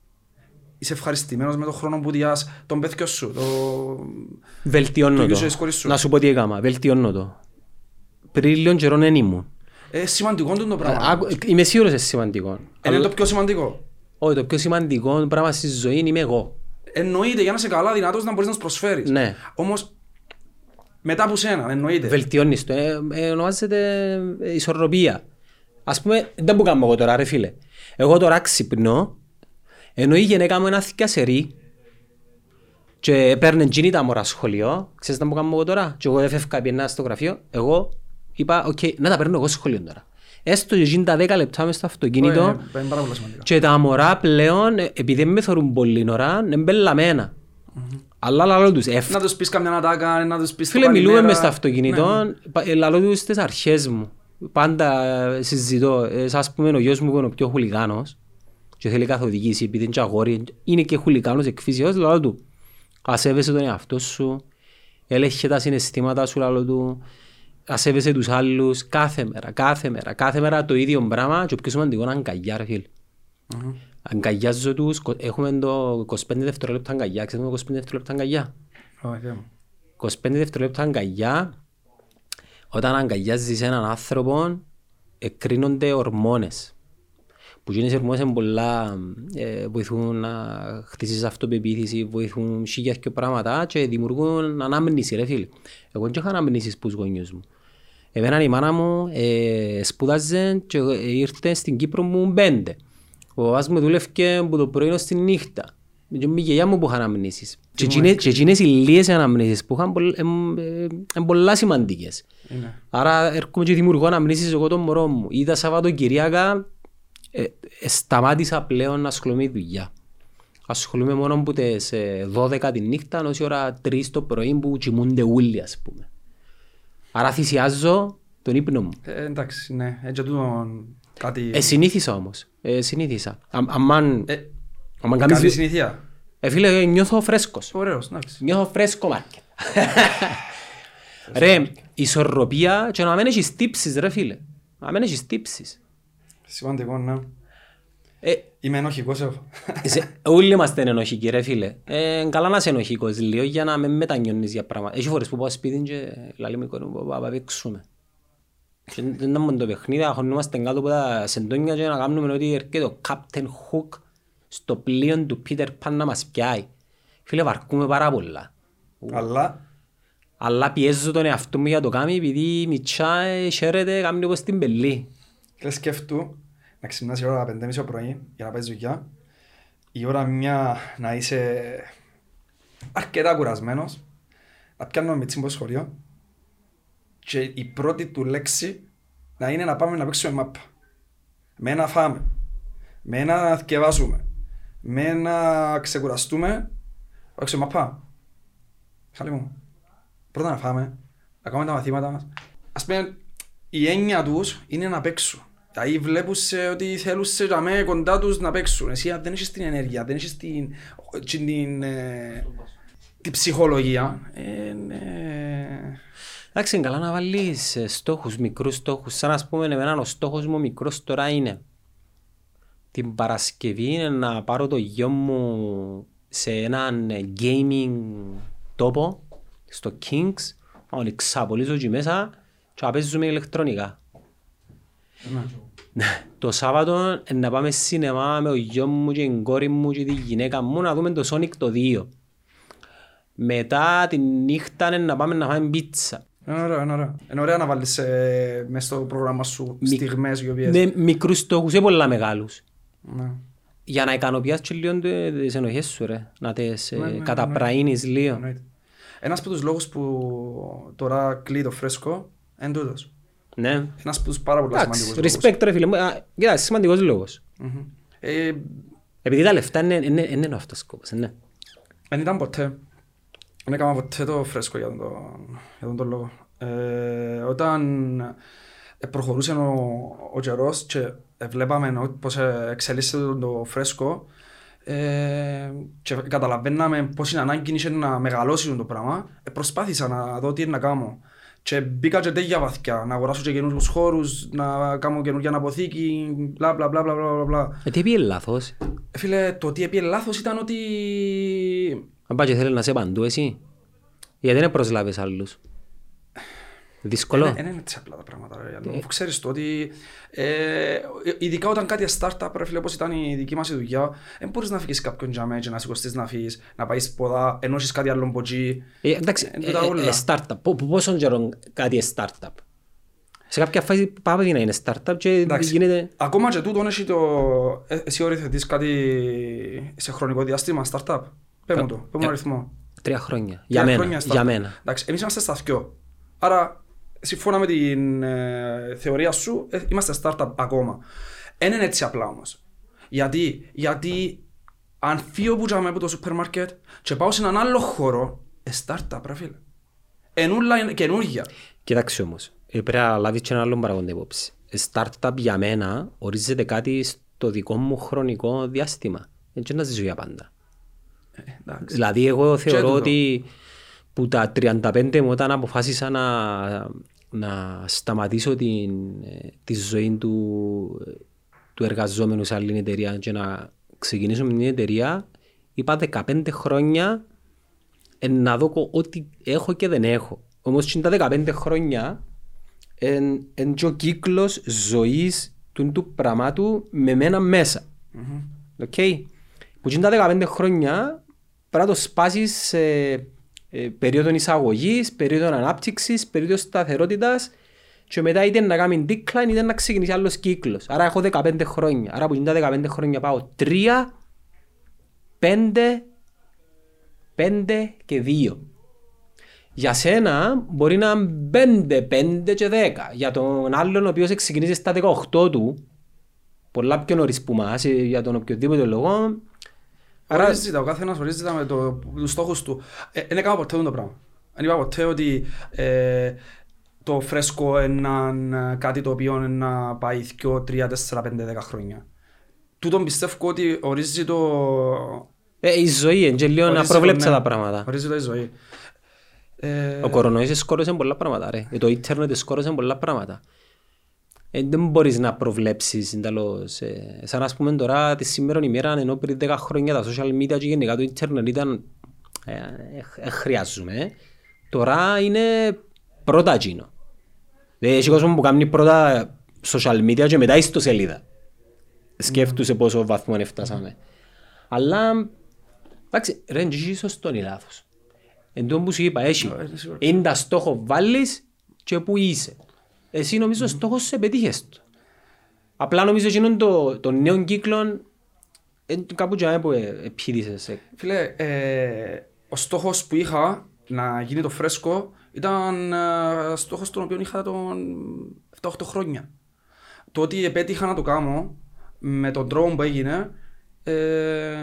[SPEAKER 1] Είσαι ευχαριστημένος με τον χρόνο που διάς τον παιδιά σου. Το...
[SPEAKER 2] Βελτιώνω
[SPEAKER 1] Το
[SPEAKER 2] το.
[SPEAKER 1] ίδιο σχόλιο σου.
[SPEAKER 2] Να σου πω τι έκανα. Βελτιώνω το. Πριν λίγο καιρό δεν ήμουν.
[SPEAKER 1] Ε, σημαντικό είναι το πράγμα.
[SPEAKER 2] Άκου- Είμαι σίγουρος είναι σημαντικό.
[SPEAKER 1] Είναι
[SPEAKER 2] Αλλά-
[SPEAKER 1] το πιο σημαντικό.
[SPEAKER 2] Όχι, το πιο σημαντικό πράγμα στη ζωή είμαι εγώ.
[SPEAKER 1] Εννοείται για να είσαι καλά δυνατός να μπορείς να σου προσφέρεις.
[SPEAKER 2] Ναι.
[SPEAKER 1] Όμως μετά από σένα, εννοείται.
[SPEAKER 2] Βελτιώνεις το. Ε, ε, ονομάζεται ε, ισορροπία. Ας πούμε, δεν που κάνω εγώ τώρα ρε φίλε. Εγώ τώρα ξυπνώ, ενώ η γεναίκα μου είναι αδικιασερή και παίρνει εκείνη τα μωρά σχολείο, ξέρεις τι που κάνω εγώ τώρα, και εγώ έφευκα πήαιννα στο γραφείο, εγώ είπα, οκ, να τα παίρνω εγώ σχολείο τώρα. Έστω και εκείνη τα 10 λεπτά μες στο αυτοκίνητο,
[SPEAKER 1] Ε, Είναι πάρα πολύ σημαντικό.
[SPEAKER 2] και τα μωρά πλέον, ε, επειδή δεν με θωρούν πολύ ώρα, είναι πελλαμένα. Αλλά λαλώ τους, «Εφ-
[SPEAKER 1] Να τους πεις καμιά ατάκα, να τους πεις το
[SPEAKER 2] Φίλε, μιλούμε
[SPEAKER 1] καλημέρα.
[SPEAKER 2] μες στο αυτοκίνητο,
[SPEAKER 1] Ναι.
[SPEAKER 2] πα- ε, λαλώ τους στις αρχές μου. Πάντα ε, συζητώ, ε, ας πούμε ο γιος μου που είναι ο πιο χουλιγάνος και θέλει καθοδηγήσει επειδή είναι και αγόρι, είναι και χουλιγάνος εκ φύσεως, λαλώ του. Ασέβεσαι τον εαυτό σου, ελέγχε τα συναισθήματα σου, λαλώ του, ασέβεσαι τους άλλους, κάθε μέρα, κάθε μέρα, κάθε μέρα το ίδιο πράγμα και ο πιο σημαντικό είναι αγκαλιά, ρε φίλε. Αγκαλιάζω τους, κο- έχουμε το 25 δευτερόλεπτα αγκαλιά, ξέρετε το 25 δευτερόλεπτα αγκαλιά;
[SPEAKER 1] Ω, Θεέ μου.
[SPEAKER 2] 25 δευτερόλεπτα αγκαλιά, όταν αγκαλιάζεις έναν άνθρωπο, εκρίνονται ορμόνες. Που εκείνες οι ορμόνες είναι πολλά, ε, βοηθούν να χτίσεις αυτοπεποίθηση, βοηθούν χίλια και πράγματα και δημιουργούν ανάμνηση ρε φίλε. Εγώ δεν είχα ανάμνηση στους γονιούς μου. Εμένα η μάνα μου ε, σπούδαζε και ε, ήρθε στην Κύπρο μου πέντε. Ο παπάς μου δούλευκε από το πρωί ως τη νύχτα. Και η γιαγιά μου που είχαν αναμνήσεις. Και εκείνες- Και εκείνες οι λίγες αναμνήσεις που είχαν πολλ- εμ, ε, είναι πολλά σημαντικές.
[SPEAKER 1] Είναι.
[SPEAKER 2] Άρα έρχομαι και δημιουργώ αναμνήσεις εγώ τον μωρό μου. Ή τα Σαββατοκυριακά ε, ε, σταμάτησα πλέον να ασχολούμαι με δουλειά. Ασχολούμαι μόνο που τις ε, 12 τη νύχτα ως η ώρα 3 το πρωί που κοιμούνται όλοι ας πούμε. Άρα θυσιάζω τον ύπνο μου.
[SPEAKER 1] Ε, εντάξει, ναι. Έτσι τούτον κάτι...
[SPEAKER 2] Ε, συνήθισα όμως. Ε, συνήθισα. Α- Αμάν,
[SPEAKER 1] Ε,
[SPEAKER 2] αμάν
[SPEAKER 1] καλή
[SPEAKER 2] κάνεις...
[SPEAKER 1] συνήθεια.
[SPEAKER 2] Ε, φίλε, νιώθω φρέσκος.
[SPEAKER 1] Ωραίος, εντάξει.
[SPEAKER 2] Νιώθω φρέσκο μάρκετ. ρε, ισορροπία και να μην έχεις τύψεις ρε φίλε. Να μην έχεις τύψεις.
[SPEAKER 1] Σημαντικό, ναι.
[SPEAKER 2] Ε,
[SPEAKER 1] Είμαι ενοχικός εγώ.
[SPEAKER 2] σε- όλοι είμαστε ενοχικοί ρε φίλε. Ε, καλά να είσαι ενοχικός λίγο για να με μετανιώνεις για πράγματα. Έχει φορές που πάω σπίτι και λαλεί με κονού που πάμε παίξουμε. Και δεν να μόνο το παιχνίδι, αγωνούμαστε κάτω από τα σεντόνια και να κάνουμε ότι έρχεται ο Captain Hook στο πλοίο του Peter Pan να μας πιάει. Φίλε, βαρκούμε πάρα πολλά.
[SPEAKER 1] Αλλά,
[SPEAKER 2] Αλλά πιέζω τον εαυτό μου για το κάνει επειδή η μητσά ε, χαίρεται κάνει όπως την πελή.
[SPEAKER 1] Φίλε σκέφτου να ξυπνάς η ώρα 5.30 το πρωί για να πάεις δουλειά. Η ώρα μια να είσαι αρκετά κουρασμένος. Να πιάνω με τσίμπο σχολείο. Και η πρώτη του λέξη να είναι να πάμε να παίξουμε μάπα. Με να φάμε. Με να θκευάσουμε. Με να ξεκουραστούμε. Παίξουμε μάπα. Χαλή μου. Πρώτα να φάμε. Να κάνουμε τα μαθήματα μας. Ας πούμε, η έννοια τους είναι να παίξουν. Δηλαδή βλέπουν σε ότι θέλουν σε τζαμέ κοντά τους να παίξουν. Εσύ αν δεν έχεις την ενέργεια, δεν έχεις την, την, την, ε, την ψυχολογία. Ε, ναι.
[SPEAKER 2] Εντάξει, είναι καλά να βάλεις ε, στόχους, μικρούς στόχους. Σαν να πούμε εμένα ο στόχος μου μικρός τώρα είναι την Παρασκευή είναι να πάρω το γιο μου σε έναν ε, gaming τόπο στο Kings να τον εξαπολύσω εκεί μέσα και να παίζουμε ηλεκτρονικά.
[SPEAKER 1] Ναι.
[SPEAKER 2] Το Σάββατο ε, να πάμε σινεμά με ο γιος μου και την κόρη μου και τη γυναίκα μου να δούμε το Sonic το 2. Μετά τη νύχτα είναι να πάμε να φάμε πίτσα.
[SPEAKER 1] Είναι ωραίο, είναι ωραίο. Είναι ωραία να βάλεις ε, μες στο πρόγραμμα σου
[SPEAKER 2] Μη-
[SPEAKER 1] στιγμές οι οποίες...
[SPEAKER 2] Με μικρούς στόχους ή πολλά μεγάλους.
[SPEAKER 1] Ναι.
[SPEAKER 2] Για να ικανοποιάς και λίγο τε- τις ενοχές σου ρε. Να τις ε,
[SPEAKER 1] Ναι, ναι,
[SPEAKER 2] καταπραίνεις λίγο.
[SPEAKER 1] Εννοείται. Ένας από τους λόγους που τώρα κλείει το φρέσκο είναι τούτος.
[SPEAKER 2] Ναι.
[SPEAKER 1] Ένας από τους πάρα πολύ
[SPEAKER 2] Εντάξει,
[SPEAKER 1] σημαντικούς λόγους.
[SPEAKER 2] respect ρε φίλε μου. Α, Κοίτα, σημαντικός λόγος.
[SPEAKER 1] Μμμ. Ε,
[SPEAKER 2] Επειδή τα λεφτά είναι, είναι, είναι ο αυτός σκόπος, ναι.
[SPEAKER 1] Δεν ήταν ποτέ. Δεν έκανα ποτέ το φρέσκο για τον, για τον, τον λόγο. Ε, όταν ε, προχωρούσε ο, ο καιρός και ε, βλέπαμε ο- πώς ε, εξελίσσεται το, το φρέσκο ε, και καταλαβαίναμε πώς είναι ανάγκη είχε να μεγαλώσεις το πράγμα, ε, προσπάθησα να δω τι είναι να κάνω. Και μπήκα και τέτοια βαθιά, να αγοράσω και καινούριους χώρους, να κάνω καινούργια αποθήκη, μπλα μπλα μπλα μπλα μπλα μπλα.
[SPEAKER 2] Ε, τι πήγε λάθος;
[SPEAKER 1] Ε, Φίλε, το τι έπιε λάθος ήταν ότι
[SPEAKER 2] Αν πάει και θέλεις να σε παντού εσύ; Γιατί δεν προσλάβεις άλλους; Δύσκολο.
[SPEAKER 1] Δεν είναι έτσι απλά τα πράγματα. Ρε, Γιάννη. Αφού ξέρεις το ότι ε, ειδικά όταν κάτι startup, ρε φίλε, όπως ήταν η δική μας η δουλειά, δεν μπορείς να φύγεις κάποιον για μένα και να σηκωστείς να φύγεις, να πάεις ποδά, ενώ έχεις κάτι άλλο από εκεί.
[SPEAKER 2] Ε, εντάξει,
[SPEAKER 1] Ε,
[SPEAKER 2] ε,
[SPEAKER 1] τούτα όλα.
[SPEAKER 2] ε, ε, startup. Πο- πο- Πόσον καιρό κάτι είναι startup; Σε κάποια φάση πάμε να είναι startup και
[SPEAKER 1] Εντάξει.
[SPEAKER 2] γίνεται...
[SPEAKER 1] Ακόμα και τούτον έχει το... ε, Εσύ οριοθετείς κάτι σε χρονικό διάστημα, startup; Πες μου το, πες μου
[SPEAKER 2] ε,
[SPEAKER 1] τον αριθμό.
[SPEAKER 2] Τρία χρόνια.
[SPEAKER 1] Τρία
[SPEAKER 2] Για μένα.
[SPEAKER 1] χρόνια startup.
[SPEAKER 2] Για μένα.
[SPEAKER 1] Εντάξει, εμείς είμαστε στα δυο. Άρα, σύμφωνα με την ε, θεωρία σου, ε, είμαστε startup ακόμα. Δεν είναι έτσι απλά όμως. Γιατί, γιατί αν φύγω που τζάμε από το σούπερ μάρκετ και πάω σε έναν άλλο χώρο, ε, startup, ρε φίλε. Ενούλα είναι καινούργια.
[SPEAKER 2] Κοίταξε όμως. ε, Πρέπει να λάβεις και ένα άλλο παραγόντα υπόψη. Ε, Startup για μένα ορίζεται κάτι στο δικό μου χρονικό διάστημα. Δεν είναι να ζήσω για πάντα.
[SPEAKER 1] Ε, εντάξει.
[SPEAKER 2] Δηλαδή εγώ θεωρώ
[SPEAKER 1] τούτο.
[SPEAKER 2] ότι που τα 35 μου όταν αποφάσισα να, να σταματήσω την, ε, τη ζωή του, ε, του εργαζόμενου σε άλλη εταιρεία και να ξεκινήσω με μια εταιρεία είπα 15 χρόνια ε, να δω κο- ό,τι έχω και δεν έχω. Όμως είναι τα 15 χρόνια είναι και ο κύκλος ζωής του, του πραγμάτου με μένα μέσα. Οκ. Που είναι τα 15 χρόνια πρέπει να το σπάσεις σε ε, περίοδο εισαγωγής, περίοδο ανάπτυξης, περίοδο σταθερότητας και μετά είτε να κάνει decline είτε να ξεκινήσει άλλος κύκλος. Άρα έχω 15 χρόνια. Άρα που είναι τα 15 χρόνια πάω 3, 5, 5 και 2. Για σένα μπορεί να είναι 5, 5 και 10. Για τον άλλον ο οποίος ξεκινήσει στα 18 του, πολλά πιο νωρίς που μας, ε, για τον οποιοδήποτε λόγο,
[SPEAKER 1] Άρα ορίζει τα, ο καθένας ορίζει τα με το, τους στόχους του. Ε, Δεν έκανα ποτέ το πράγμα. Δεν είπα ποτέ ότι ε, το φρέσκο είναι κάτι το οποίο είναι να πάει 2, 3, 4, 5, 10 χρόνια. Τούτον πιστεύω ότι ορίζει το...
[SPEAKER 2] ε, η ζωή είναι και λίγο να
[SPEAKER 1] ορίζει το,
[SPEAKER 2] προβλέψα
[SPEAKER 1] ναι.
[SPEAKER 2] τα πράγματα.
[SPEAKER 1] Ορίζει το η ζωή. Ε,
[SPEAKER 2] Ο κορονοϊός σκόρωσε πολλά πράγματα ρε. Ε, Το ίντερνετ σκόρωσε πολλά πράγματα. Ε, δεν μπορείς να προβλέψεις εντάλλως. Ε, σαν ας πούμε τώρα τη σήμερα ημέρα ενώ πριν 10 χρόνια τα social media και γενικά το ίντερνετ ήταν ε, ε, ε, χρειάζομαι. ε. Τώρα είναι πρώτα εκείνο. Δηλαδή έχει κόσμο που κάνει πρώτα social media και μετά ιστοσελίδα. Σκέφτουσε πόσο βαθμό έφτασαμε. Αλλά εντάξει ρε είναι και σωστό ή λάθος. Εν τω που σου είπα έχει
[SPEAKER 1] Ε, είναι σίγουρος.
[SPEAKER 2] είναι τα στόχο βάλεις και που είσαι. Εσύ νομίζω ο στόχος σε πετύχες το. Απλά νομίζω εκείνον το, το νέο κύκλο είναι κάπου και που ε, επίδυσες. ε.
[SPEAKER 1] Φίλε, ε, ο στόχος που είχα να γίνει το φρέσκο ήταν ε, στόχος τον οποίο είχα τον 7-8 χρόνια. Το ότι επέτυχα να το κάνω με τον τρόπο που έγινε ε,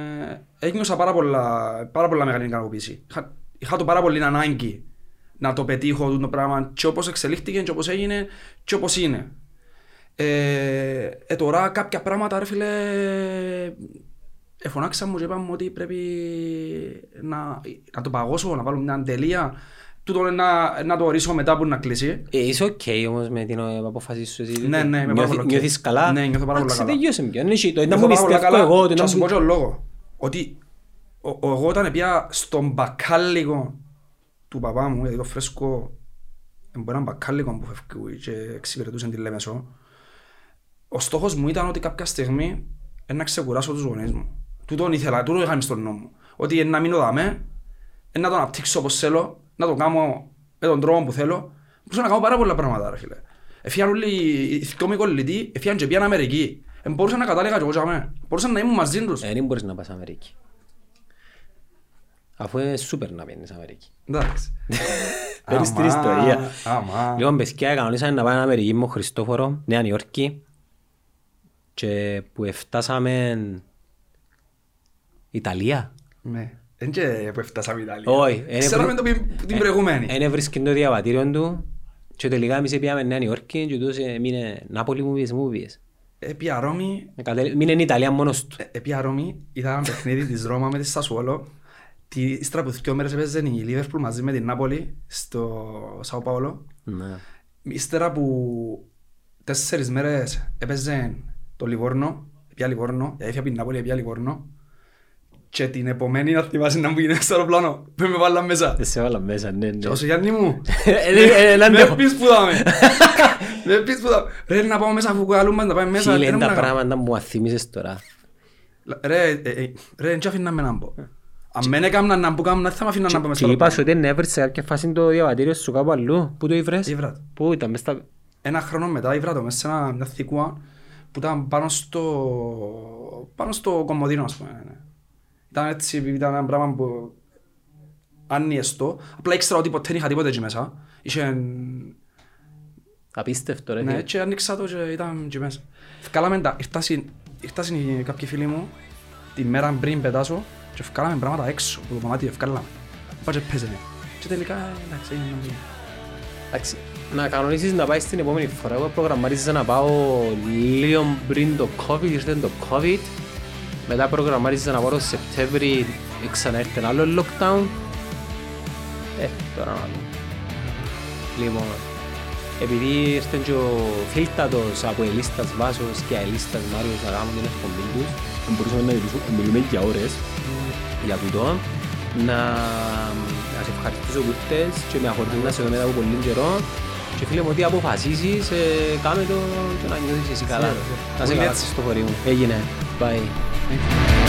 [SPEAKER 1] ένιωσα πάρα πολλά, πάρα πολλά μεγάλη ικανοποίηση. Είχα, είχα το πάρα πολύ ανάγκη να το πετύχω το πράγμα και όπως εξελίχθηκε και όπως έγινε και όπως είναι. Ε, ε, τώρα κάποια πράγματα ρε φίλε εφωνάξα μου και είπα μου ότι πρέπει να, να το παγώσω, να βάλω μια τελεία τούτο να, να το ορίσω μετά που να κλείσει.
[SPEAKER 2] Ε, είσαι οκ όμως με την ε, απόφαση σου. εσύ.
[SPEAKER 1] Ναι, ναι, είμαι πάρα
[SPEAKER 2] Νιώθει-
[SPEAKER 1] πολύ οκ.
[SPEAKER 2] Νιώθεις καλά;
[SPEAKER 1] Ναι, νιώθω πάρα πολύ
[SPEAKER 2] Εντάξει,
[SPEAKER 1] καλά.
[SPEAKER 2] τελείωσε πια. Ναι, εσύ, Το ένα
[SPEAKER 1] Νιώθω
[SPEAKER 2] μου
[SPEAKER 1] πάρα πολύ
[SPEAKER 2] πιστεύω
[SPEAKER 1] καλά
[SPEAKER 2] εγώ. το
[SPEAKER 1] και
[SPEAKER 2] ένα
[SPEAKER 1] να σου
[SPEAKER 2] μου-
[SPEAKER 1] πω και ο λόγος. Ότι ο, ο, εγώ όταν πια στον μπακάλικο του παπά μου, δηλαδή το φρέσκο, μπορεί ένα μπακάλικο που φεύγει και εξυπηρετούσε τη Λέμεσο, ο στόχος μου ήταν ότι κάποια στιγμή ε, να ξεκουράσω τους γονείς μου. Τούτον ήθελα, τούτο είχα μες στον νόμο. Ότι ε, να μείνω δαμέ, ε, να το αναπτύξω όπως θέλω, να το κάνω με τον τρόπο που θέλω. Μπορούσα να κάνω πάρα πολλά πράγματα ρε φίλε. Εφιάν όλοι οι δυο μου κολλητοί, εφιάν και πήγαν Αμερική. Ε, μπορούσα να κατάλεγα και εγώ και αμέ. Μπορούσα να ήμουν μαζί τους.
[SPEAKER 2] Ε, Δεν μπορείς να πας Αμερική. Αφού είναι σούπερ να παίνεις Αμερική.
[SPEAKER 1] Εντάξει.
[SPEAKER 2] Παίρνεις την
[SPEAKER 1] Αμά,
[SPEAKER 2] ιστορία.
[SPEAKER 1] αμά.
[SPEAKER 2] Λοιπόν, παιδιά, κανονίσαμε να πάμε Αμερική με τον Χριστόφορο, Νέα Νιόρκη. Και που εφτάσαμε... Ιταλία.
[SPEAKER 1] Ναι. Εν και που έφτασαμε Ιταλία.
[SPEAKER 2] Όχι. είναι
[SPEAKER 1] Ξέραμε
[SPEAKER 2] που-
[SPEAKER 1] το πι- την προηγούμενη.
[SPEAKER 2] Ε, Είναι βρίσκει το διαβατήριο του και τελικά εμείς πήγαμε Νέα Νιόρκη και τούτος έμεινε Νάπολη μου πήγες, μου πήγες.
[SPEAKER 1] Επία Ρώμη,
[SPEAKER 2] Ε, κατέλη- Μείνε Ιταλία μόνος του.
[SPEAKER 1] ε, επία Ρώμη, είδα ένα παιχνίδι της Ρώμα με τη Σασουόλο. Τη ύστερα από δυο μέρες έπαιζε η Λίβερπουλ μαζί με την Νάπολη στο Σαο Παόλο.
[SPEAKER 2] Ναι.
[SPEAKER 1] Ύστερα από τέσσερις μέρες έπαιζε το Λιβόρνο, επία Λιβόρνο, έφυγε από την Νάπολη, επία Λιβόρνο. Και την επομένη να θυμάσαι να μου γίνει στο αεροπλάνο, που με βάλαν μέσα.
[SPEAKER 2] Δεν σε βάλα μέσα, ναι, ναι.
[SPEAKER 1] Και όσο Γιάννη μου,
[SPEAKER 2] Ε, ε, ε, να
[SPEAKER 1] με
[SPEAKER 2] αντέχω.
[SPEAKER 1] πεις που δάμε. Με πεις που δάμε. Ρε να πάμε μέσα αφού κουκαλούν μας να πάμε μέσα.
[SPEAKER 2] Φίλε,
[SPEAKER 1] δεν
[SPEAKER 2] είναι τα
[SPEAKER 1] ήμουν να κάνω.
[SPEAKER 2] πράγματα που μου αθήμισες τώρα.
[SPEAKER 1] Ρε, ε, ε, ρε, δεν αφήναν με να μπω. Αν μεν έκαναν να μπω κάμουν, δεν θα με αφήναν να μπω μες
[SPEAKER 2] Και
[SPEAKER 1] στο
[SPEAKER 2] είπα
[SPEAKER 1] αεροπλάνο.
[SPEAKER 2] σου ότι έβρες σε κάποια φάση το διαβατήριο σου κάπου αλλού. Πού το ήβρες;
[SPEAKER 1] Ήβρα το.
[SPEAKER 2] Πού ήταν, μες στα...
[SPEAKER 1] Ένα χρόνο μετά ήβρα το μέσα σε ένα- μια θήκουα που ήταν πάνω στο, πάνω στο κομμωδίνο, ας πούμε. ναι. Ήταν έτσι, ήταν ένα πράγμα που άνοιες το. Απλά ήξερα ότι ποτέ δεν είχα τίποτε εκεί μέσα. Είχε...
[SPEAKER 2] Απίστευτο ρε.
[SPEAKER 1] Ναι,
[SPEAKER 2] φίλε.
[SPEAKER 1] και άνοιξα το και ήταν εκεί μέσα. Βγάλαμε τα, ήρθασαν, ήρθασαν κάποιοι φίλοι μου τη μέρα πριν πετάσω και βγάλαμε πράγματα έξω από το δωμάτιο, βγάλαμε. Πάει και παίζανε. Και τελικά, εντάξει, έγινε να μην.
[SPEAKER 2] Εντάξει, να κανονίσεις να πάεις στην επόμενη φορά. Εγώ προγραμμάριζα να πάω λίγο πριν το COVID, ήρθε το COVID. Μετά προγραμμάριζα να πάω το Σεπτέμβρη, ξανά έρθει ένα άλλο lockdown. Ε, τώρα να δούμε. Λοιπόν, επειδή ήρθε και ο φίλτατος από ελίστας Βάσος και ελίστας Μάριος να κάνουν την εκπομπή τους, μπορούσαμε να μιλήσουμε- μιλούμε για ώρες για τούτο. Να, να σε ευχαριστήσω που ήρθες και με αφορμή να σε δω μετά από πολύ καιρό και φίλε μου, ό,τι αποφασίσεις, ε, κάμε το και να νιώθεις εσύ καλά. Να σε
[SPEAKER 1] Πολύ
[SPEAKER 2] καλά
[SPEAKER 1] έτσι.
[SPEAKER 2] στο χωρί μου. Έγινε. Bye.